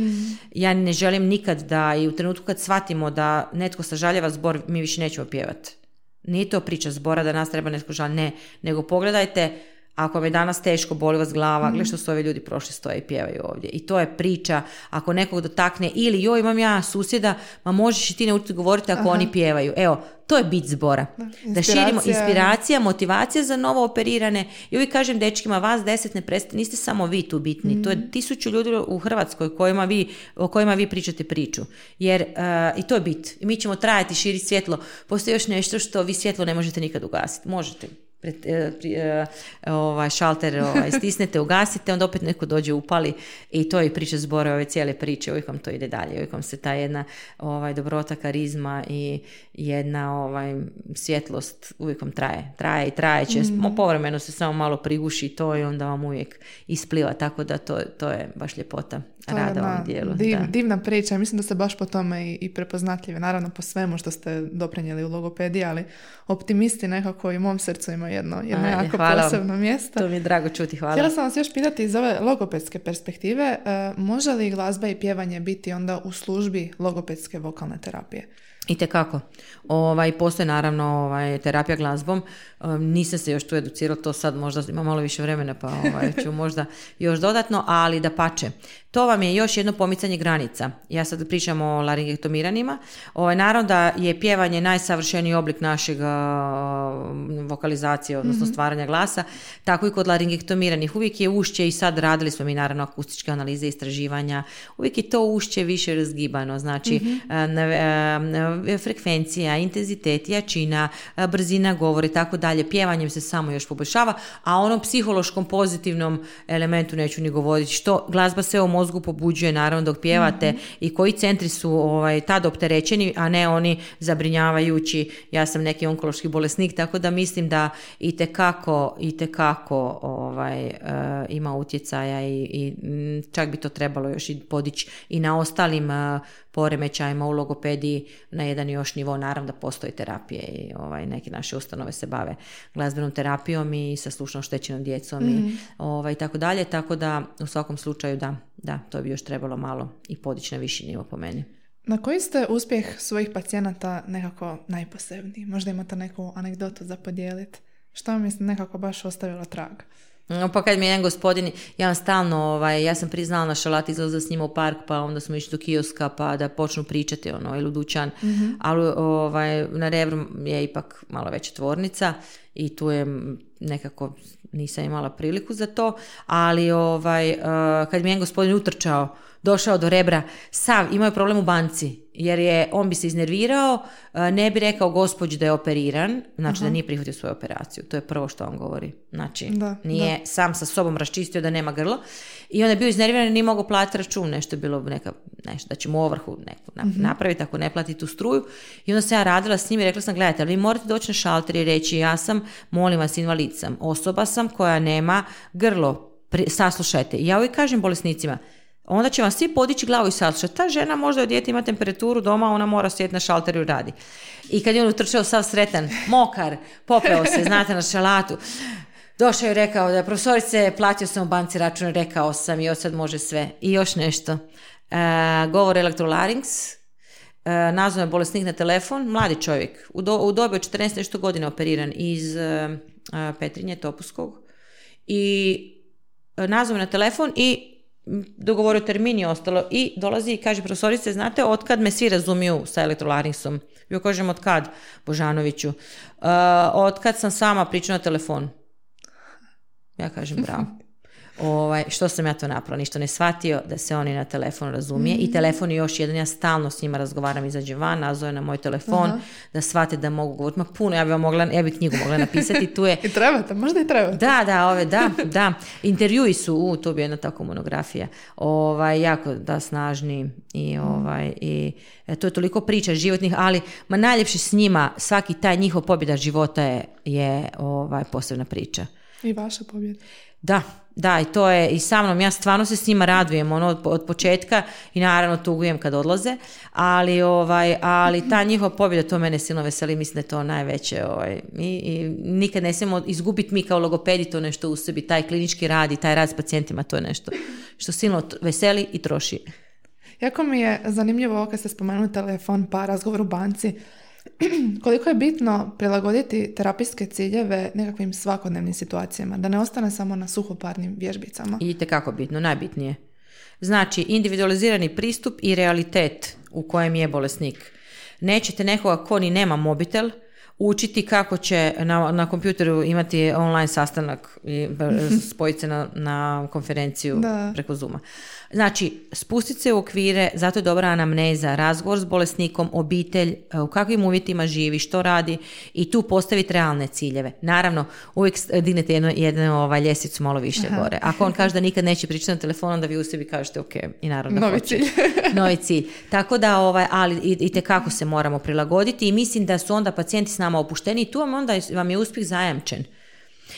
Ja ne želim nikad da i u trenutku kad shvatimo da netko sažaljeva zbor, mi više nećemo pjevati. Nije to priča zbora da nas treba žal, ne. Nego pogledajte, ako vam je danas teško, boli vas glava, gledaj što su ovi ljudi prošli, stoje i pjevaju ovdje. I to je priča, ako nekog dotakne, ili joj imam ja susjeda, ma možeš i ti naučiti govoriti ako oni pjevaju. Evo, to je bit zbora. Da, širimo inspiracija. inspiracija, motivacija za novo operirane. I uvijek kažem dečkima, vas deset ne prestane, niste samo vi tu bitni. To je tisuću ljudi u Hrvatskoj kojima vi, o kojima vi pričate priču. Jer uh, i to je bit. I mi ćemo trajati, širiti svjetlo. Postoji još nešto što vi svjetlo ne možete nikad ugasiti. Možete. Pred, e, e, ovaj šalter ovaj, stisnete, ugasite, onda opet neko dođe upali i to je priča zbora ove cijele priče, uvijek vam to ide dalje, uvijek vam se ta jedna ovaj, dobrota, karizma i jedna ovaj, svjetlost uvijek vam traje, traje i traje će, mm. povremeno se samo malo priguši to i onda vam uvijek ispliva, tako da to, to je baš ljepota To je rada ovom dijelu. div- da. divna priča. Mislim da ste baš po tome i, i prepoznatljivi. Naravno po svemu što ste doprinijeli u logopediji, ali optimisti nekako i u mom srcu imaju jedno, jedno Ajde, jako hvala posebno mjesto. To mi je drago čuti, hvala. Htjela sam vas još pitati iz ove logopedske perspektive, e, može li glazba i pjevanje biti onda u službi logopedske vokalne terapije? I kako. Ovaj, postoje naravno ovaj, terapija glazbom. Um, nisam se još tu educirala, to sad možda ima malo više vremena pa ovaj, ću možda još dodatno, ali da pače. To vam je još jedno pomicanje granica. Ja sad pričam o laringektomiranima. Ovaj, naravno da je pjevanje najsavršeniji oblik našeg a, vokalizacije, odnosno stvaranja glasa, tako i kod laringektomiranih. Uvijek je ušće i sad radili smo mi naravno akustičke analize istraživanja, uvijek je to ušće više razgibano, znači e, e, frekvencija, intenzitet, jačina, e, brzina govori i tako dalje, pjevanjem se samo još poboljšava, a onom psihološkom pozitivnom elementu neću ni govoriti. Što glazba se u mozgu pobuđuje naravno dok pjevate i koji centri su ovaj, tad opterećeni, a ne oni zabrinjavajući, ja sam neki onkološki bolesnik, tako da mislim da i tekako, i tekako ovaj, ima utjecaja i, i čak bi to trebalo još i podići i na ostalim poremećajima u logopediji na jedan još nivo. Naravno da postoji terapije i ovaj, neke naše ustanove se bave glazbenom terapijom i sa slušnom štećenom djecom i mhm. ovaj, tako dalje. Tako da u svakom slučaju da, da, to bi još trebalo malo i podići na viši nivo po meni. Na koji ste uspjeh svojih pacijenata nekako najposebniji? Možda imate neku anegdotu za podijeliti? Što vam je nekako baš ostavilo trag? Pa kad mi je jedan gospodin, ja stalno, ovaj, ja sam priznala na šalati izlaza s njima u park, pa onda smo išli do kioska pa da počnu pričati, ono, ili u dućan, mm ali ovaj, na Revru je ipak malo veća tvornica i tu je nekako nisam imala priliku za to, ali ovaj, uh, kad mi je jedan gospodin utrčao došao do rebra, sav imao je problem u banci, jer je, on bi se iznervirao, e, ne bi rekao gospođi da je operiran, znači da nije prihvatio svoju operaciju. To je prvo što on govori. Znači, nije sam sa sobom raščistio da nema grlo. I onda je bio iznerviran i nije mogao platiti račun, nešto je bilo neka, nešto, da će mu ovrhu neku mhm. napraviti ako ne plati tu struju. I onda sam ja radila s njim i rekla sam, gledajte, ali vi morate doći na šalter i reći, ja sam, molim vas, invalid sam, osoba sam koja nema grlo, saslušajte. I ja uvijek kažem bolesnicima, onda će vam svi podići glavu i saslušati. Ta žena možda od dijete ima temperaturu doma, ona mora sjeti na šalteru i radi. I kad je on utrčao sav sretan, mokar, popeo se, znate, na šalatu, došao je rekao da profesorice, platio sam u banci račun, rekao sam i od sad može sve. I još nešto. E, govor elektrolarynx, e, nazvao je bolesnik na telefon, mladi čovjek, u, do, u dobi od 14 nešto godina operiran iz e, Petrinje, Topuskog. I e, nazvao na telefon i dogovorio termin i ostalo i dolazi i kaže profesorice, znate otkad me svi razumiju sa elektrolaringsom? Ja kažem otkad Božanoviću? Uh, otkad sam sama pričala na telefon. Ja kažem bravo. ovaj, što sam ja to napravila, ništa ne shvatio da se oni na telefon razumije i mm. telefon je još jedan, ja stalno s njima razgovaram, izađem van, nazove na moj telefon, da shvate da mogu govoriti, ma puno, ja bi mogla, ja bi knjigu mogla napisati, tu je... I trebate, možda i trebate. Da, da, ove, da, da, intervjui su, u, to bi jedna tako monografija, ovaj, jako, da, snažni i, mm. ovaj, i e, to je toliko priča životnih, ali, ma najljepši s njima, svaki taj njihov pobjeda života je, je ovaj, posebna priča. I vaša pobjeda. Da, da, i to je i sa mnom, ja stvarno se s njima radujem ono, od, od početka i naravno tugujem kad odlaze, ali, ovaj, ali ta njihova pobjeda, to mene silno veseli, mislim da je to najveće. Ovaj, i, i nikad ne smijemo izgubiti mi kao logopedi to nešto u sebi, taj klinički rad i taj rad s pacijentima, to je nešto što silno veseli i troši. Jako mi je zanimljivo ovo kad ste spomenuli telefon pa razgovor u banci, koliko je bitno prilagoditi terapijske ciljeve nekakvim svakodnevnim situacijama, da ne ostane samo na suhoparnim vježbicama. I kako bitno, najbitnije. Znači, individualizirani pristup i realitet u kojem je bolesnik. Nećete nekoga ko ni nema mobitel, učiti kako će na, na kompjuteru imati online sastanak i spojiti se na, na konferenciju da. preko Zuma. Znači, spustiti se u okvire, zato je dobra anamneza, razgovor s bolesnikom, obitelj, e, u kakvim uvjetima živi, što radi i tu postaviti realne ciljeve. Naravno, uvijek dignete jednu, jednu ovaj, ljestvicu malo više gore. Ako on kaže da nikad neće pričati na telefon, onda vi u sebi kažete ok, i naravno Novi cilj. Novi cilj. Tako da, ovaj, ali i, i kako se moramo prilagoditi i mislim da su onda pacijenti s nama opušteni i tu vam onda vam je uspjeh zajamčen.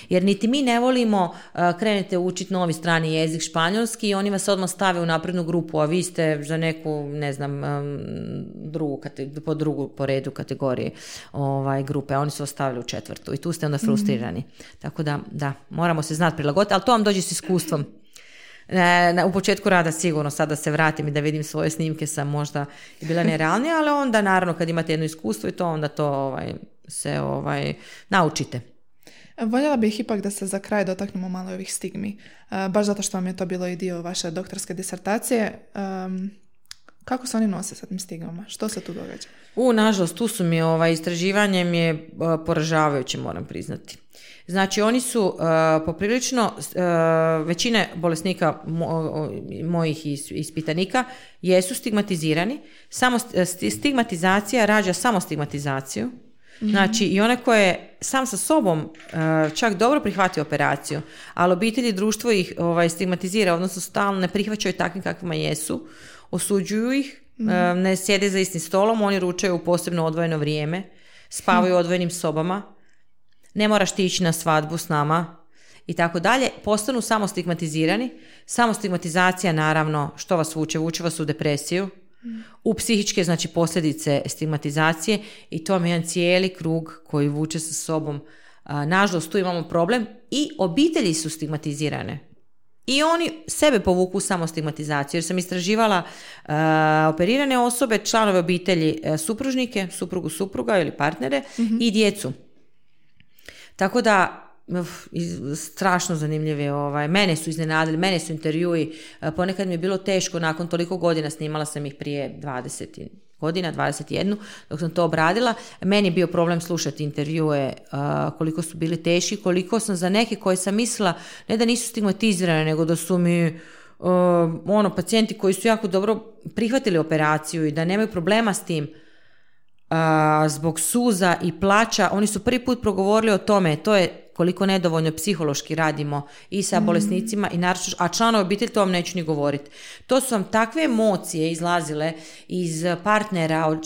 Jer niti mi ne volimo, uh, krenete učiti novi strani jezik španjolski i oni vas odmah stave u naprednu grupu, a vi ste za neku, ne znam, um, drugu, po drugu po redu kategorije ovaj, grupe, a oni su ostavili u četvrtu i tu ste onda mhm. frustrirani. Tako da, da, moramo se znati prilagoditi, ali to vam dođe s iskustvom. E, u početku rada sigurno sada se vratim i da vidim svoje snimke sam možda bila nerealnija, ali onda naravno kad imate jedno iskustvo i to onda to ovaj, se ovaj, naučite. Voljela bih ipak da se za kraj dotaknemo malo ovih stigmi, e, baš zato što vam je to bilo i dio vaše doktorske disertacije. Kako se oni nose sa tim stigmama? Što se tu događa? U, nažalost, tu su mi ovaj, istraživanje mi je uh, poražavajuće, moram priznati. Znači, oni su uh, poprilično, uh, većine bolesnika mojih ispitanika jesu stigmatizirani. Samo stigmatizacija rađa samo stigmatizaciju. Mhm. Znači, i onaj ko je sam sa sobom čak dobro prihvatio operaciju, ali obitelji društvo ih ovaj, stigmatizira, odnosno stalno ne prihvaćaju takvim kakvima jesu, osuđuju ih, mm ne sjede za istim stolom, oni ručaju u posebno odvojeno vrijeme, spavaju u mhm. odvojenim sobama, ne moraš ti ići na svadbu s nama i tako dalje, postanu samo stigmatizirani. Samo stigmatizacija naravno što vas vuče, vuče vas u depresiju, u psihičke znači posljedice stigmatizacije i to je jedan cijeli krug koji vuče sa sobom. Nažalost, tu imamo problem i obitelji su stigmatizirane. I oni sebe povuku samo stigmatizaciju. Jer sam istraživala operirane osobe, članove obitelji, uh, supružnike, suprugu supruga ili partnere mhm. i djecu. Tako da strašno zanimljive. Ovaj. Mene su iznenadili, mene su intervjui. E, ponekad mi je bilo teško, nakon toliko godina snimala sam ih prije 20 godina, 21, dok sam to obradila. Meni je bio problem slušati intervjue e, koliko su bili teški, koliko sam za neke koje sam mislila, ne da nisu stigmatizirane, nego da su mi e, ono, pacijenti koji su jako dobro prihvatili operaciju i da nemaju problema s tim, zbog suza i plaća, oni su prvi put progovorili o tome, to je koliko nedovoljno psihološki radimo i sa bolesnicima i naravno, a članovi obitelji to vam neću ni govoriti. To su vam takve emocije izlazile iz partnera,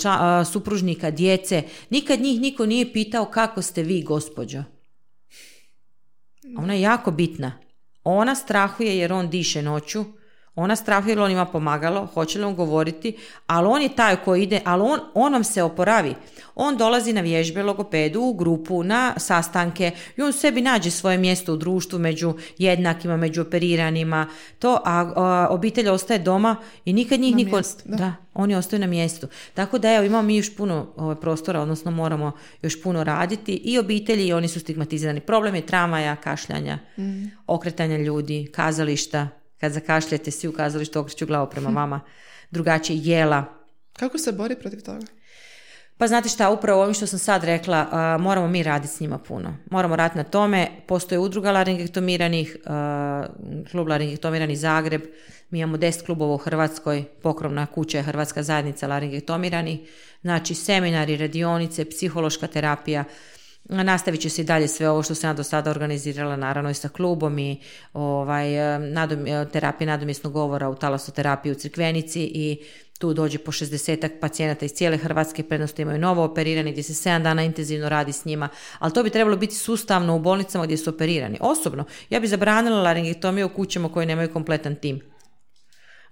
supružnika, djece. Nikad njih niko nije pitao kako ste vi, gospođo. Ona je jako bitna. Ona strahuje jer on diše noću, ona strahuje jer on ima pomagalo, hoće li on govoriti, ali on je taj koji ide, ali on, on vam se oporavi. On dolazi na vježbe logopedu, u grupu, na sastanke i on sebi nađe svoje mjesto u društvu među jednakima, među operiranima, to, a, obitelj ostaje doma i nikad njih niko... da. oni ostaju na mjestu. Tako da evo, imamo mi još puno ovaj, prostora, odnosno moramo još puno raditi i obitelji i oni su stigmatizirani. Problem je tramaja, kašljanja, mm. okretanja ljudi, kazališta, kad zakašljete, svi u kazalištu okreću glavu prema hm. vama, drugačije jela. Kako se bori protiv toga? Pa znate šta, upravo ovim što sam sad rekla, moramo mi raditi s njima puno. Moramo raditi na tome. Postoje udruga laringektomiranih, uh, klub laringektomirani Zagreb, mi imamo 10 klubova u Hrvatskoj, pokrovna kuća je Hrvatska zajednica laringektomiranih, znači seminari, radionice, psihološka terapija, Nastavit će se i dalje sve ovo što sam ja do sada organizirala, naravno i sa klubom i ovaj, nadom, terapije nadomjesnog govora u talasoterapiji u Crkvenici i tu dođe po 60 pacijenata iz cijele Hrvatske, prednosti imaju novo operirani gdje se 7 dana intenzivno radi s njima, ali to bi trebalo biti sustavno u bolnicama gdje su operirani. Osobno, ja bi zabranila laringektomiju u kućama koje nemaju kompletan tim.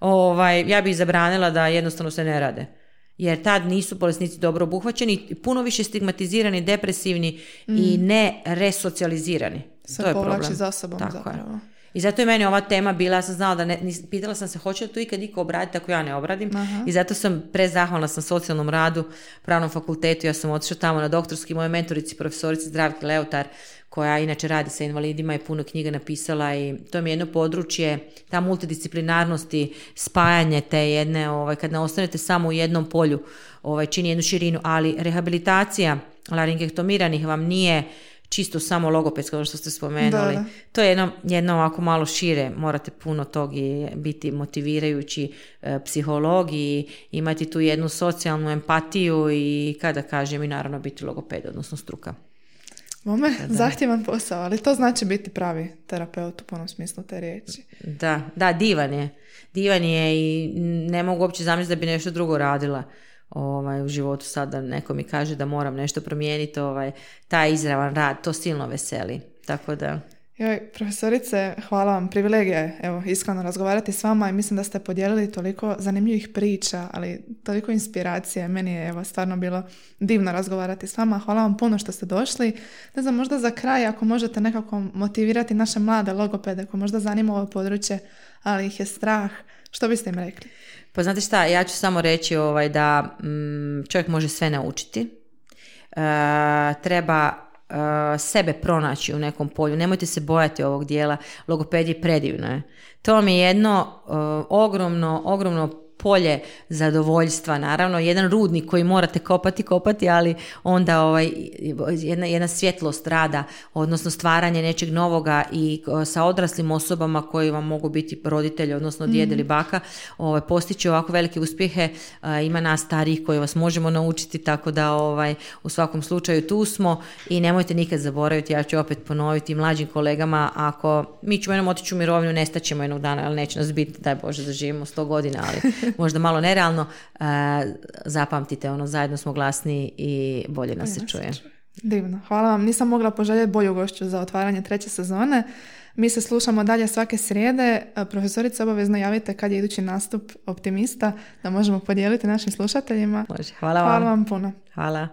Ovaj, ja bi zabranila da jednostavno se ne rade jer tad nisu bolesnici dobro obuhvaćeni, puno više stigmatizirani, depresivni i mm. ne resocijalizirani. to je problem. za sobom Tako zapravo. I zato je meni ova tema bila, ja sam znala da ne, pitala sam se hoće li to ikad iko obraditi ako ja ne obradim. I zato sam prezahvalna sam socijalnom radu, pravnom fakultetu, ja sam otišla tamo na doktorski, moje mentorici, profesorici Zdravke Leotar, koja inače radi sa invalidima i puno knjiga napisala i to mi je jedno područje, ta multidisciplinarnosti, spajanje te jedne, ovaj, kad ne ostanete samo u jednom polju, ovaj, čini jednu širinu, ali rehabilitacija laringektomiranih vam nije čisto samo logopedsko, ono što ste spomenuli. To je jedno, jedno ovako malo šire, morate puno tog i biti motivirajući e, psiholog i imati tu jednu socijalnu empatiju i kada kažem i naravno biti logoped, odnosno struka. Mome, zahtjevan posao, ali to znači biti pravi terapeut u punom smislu te riječi. Da, da, divan je. Divan je i ne mogu uopće zamisliti da bi nešto drugo radila ovaj, u životu sad da neko mi kaže da moram nešto promijeniti, ovaj, taj izravan rad, to silno veseli. Tako da... Joj, profesorice, hvala vam, privilegija evo, iskreno razgovarati s vama i mislim da ste podijelili toliko zanimljivih priča, ali toliko inspiracije. Meni je evo, stvarno bilo divno razgovarati s vama. Hvala vam puno što ste došli. Ne znam, možda za kraj, ako možete nekako motivirati naše mlade logopede koji možda zanima ovo područje, ali ih je strah, što biste im rekli? Pa znate šta, ja ću samo reći ovaj, da mm, čovjek može sve naučiti. E, treba sebe pronaći u nekom polju. Nemojte se bojati ovog dijela. Logopedije predivno je. To vam je jedno uh, ogromno, ogromno polje zadovoljstva, naravno, jedan rudnik koji morate kopati, kopati, ali onda ovaj, jedna, jedna svjetlost rada, odnosno stvaranje nečeg novoga i sa odraslim osobama koji vam mogu biti roditelji, odnosno djed ili baka, ovaj, postići ovako velike uspjehe, ima nas starijih koji vas možemo naučiti, tako da ovaj, u svakom slučaju tu smo i nemojte nikad zaboraviti, ja ću opet ponoviti mlađim kolegama, ako mi ćemo jednom otići u mirovinu, nestaćemo jednog dana, ali neće nas biti, daj Bože da živimo sto godina, ali možda malo nerealno, uh, zapamtite ono, zajedno smo glasni i bolje nas se čuje. Divno, hvala vam. Nisam mogla poželjeti bolju gošću za otvaranje treće sezone. Mi se slušamo dalje svake srijede. Profesorice, obavezno javite kad je idući nastup optimista da možemo podijeliti našim slušateljima. Može, hvala vam. Hvala vam puno. Hvala.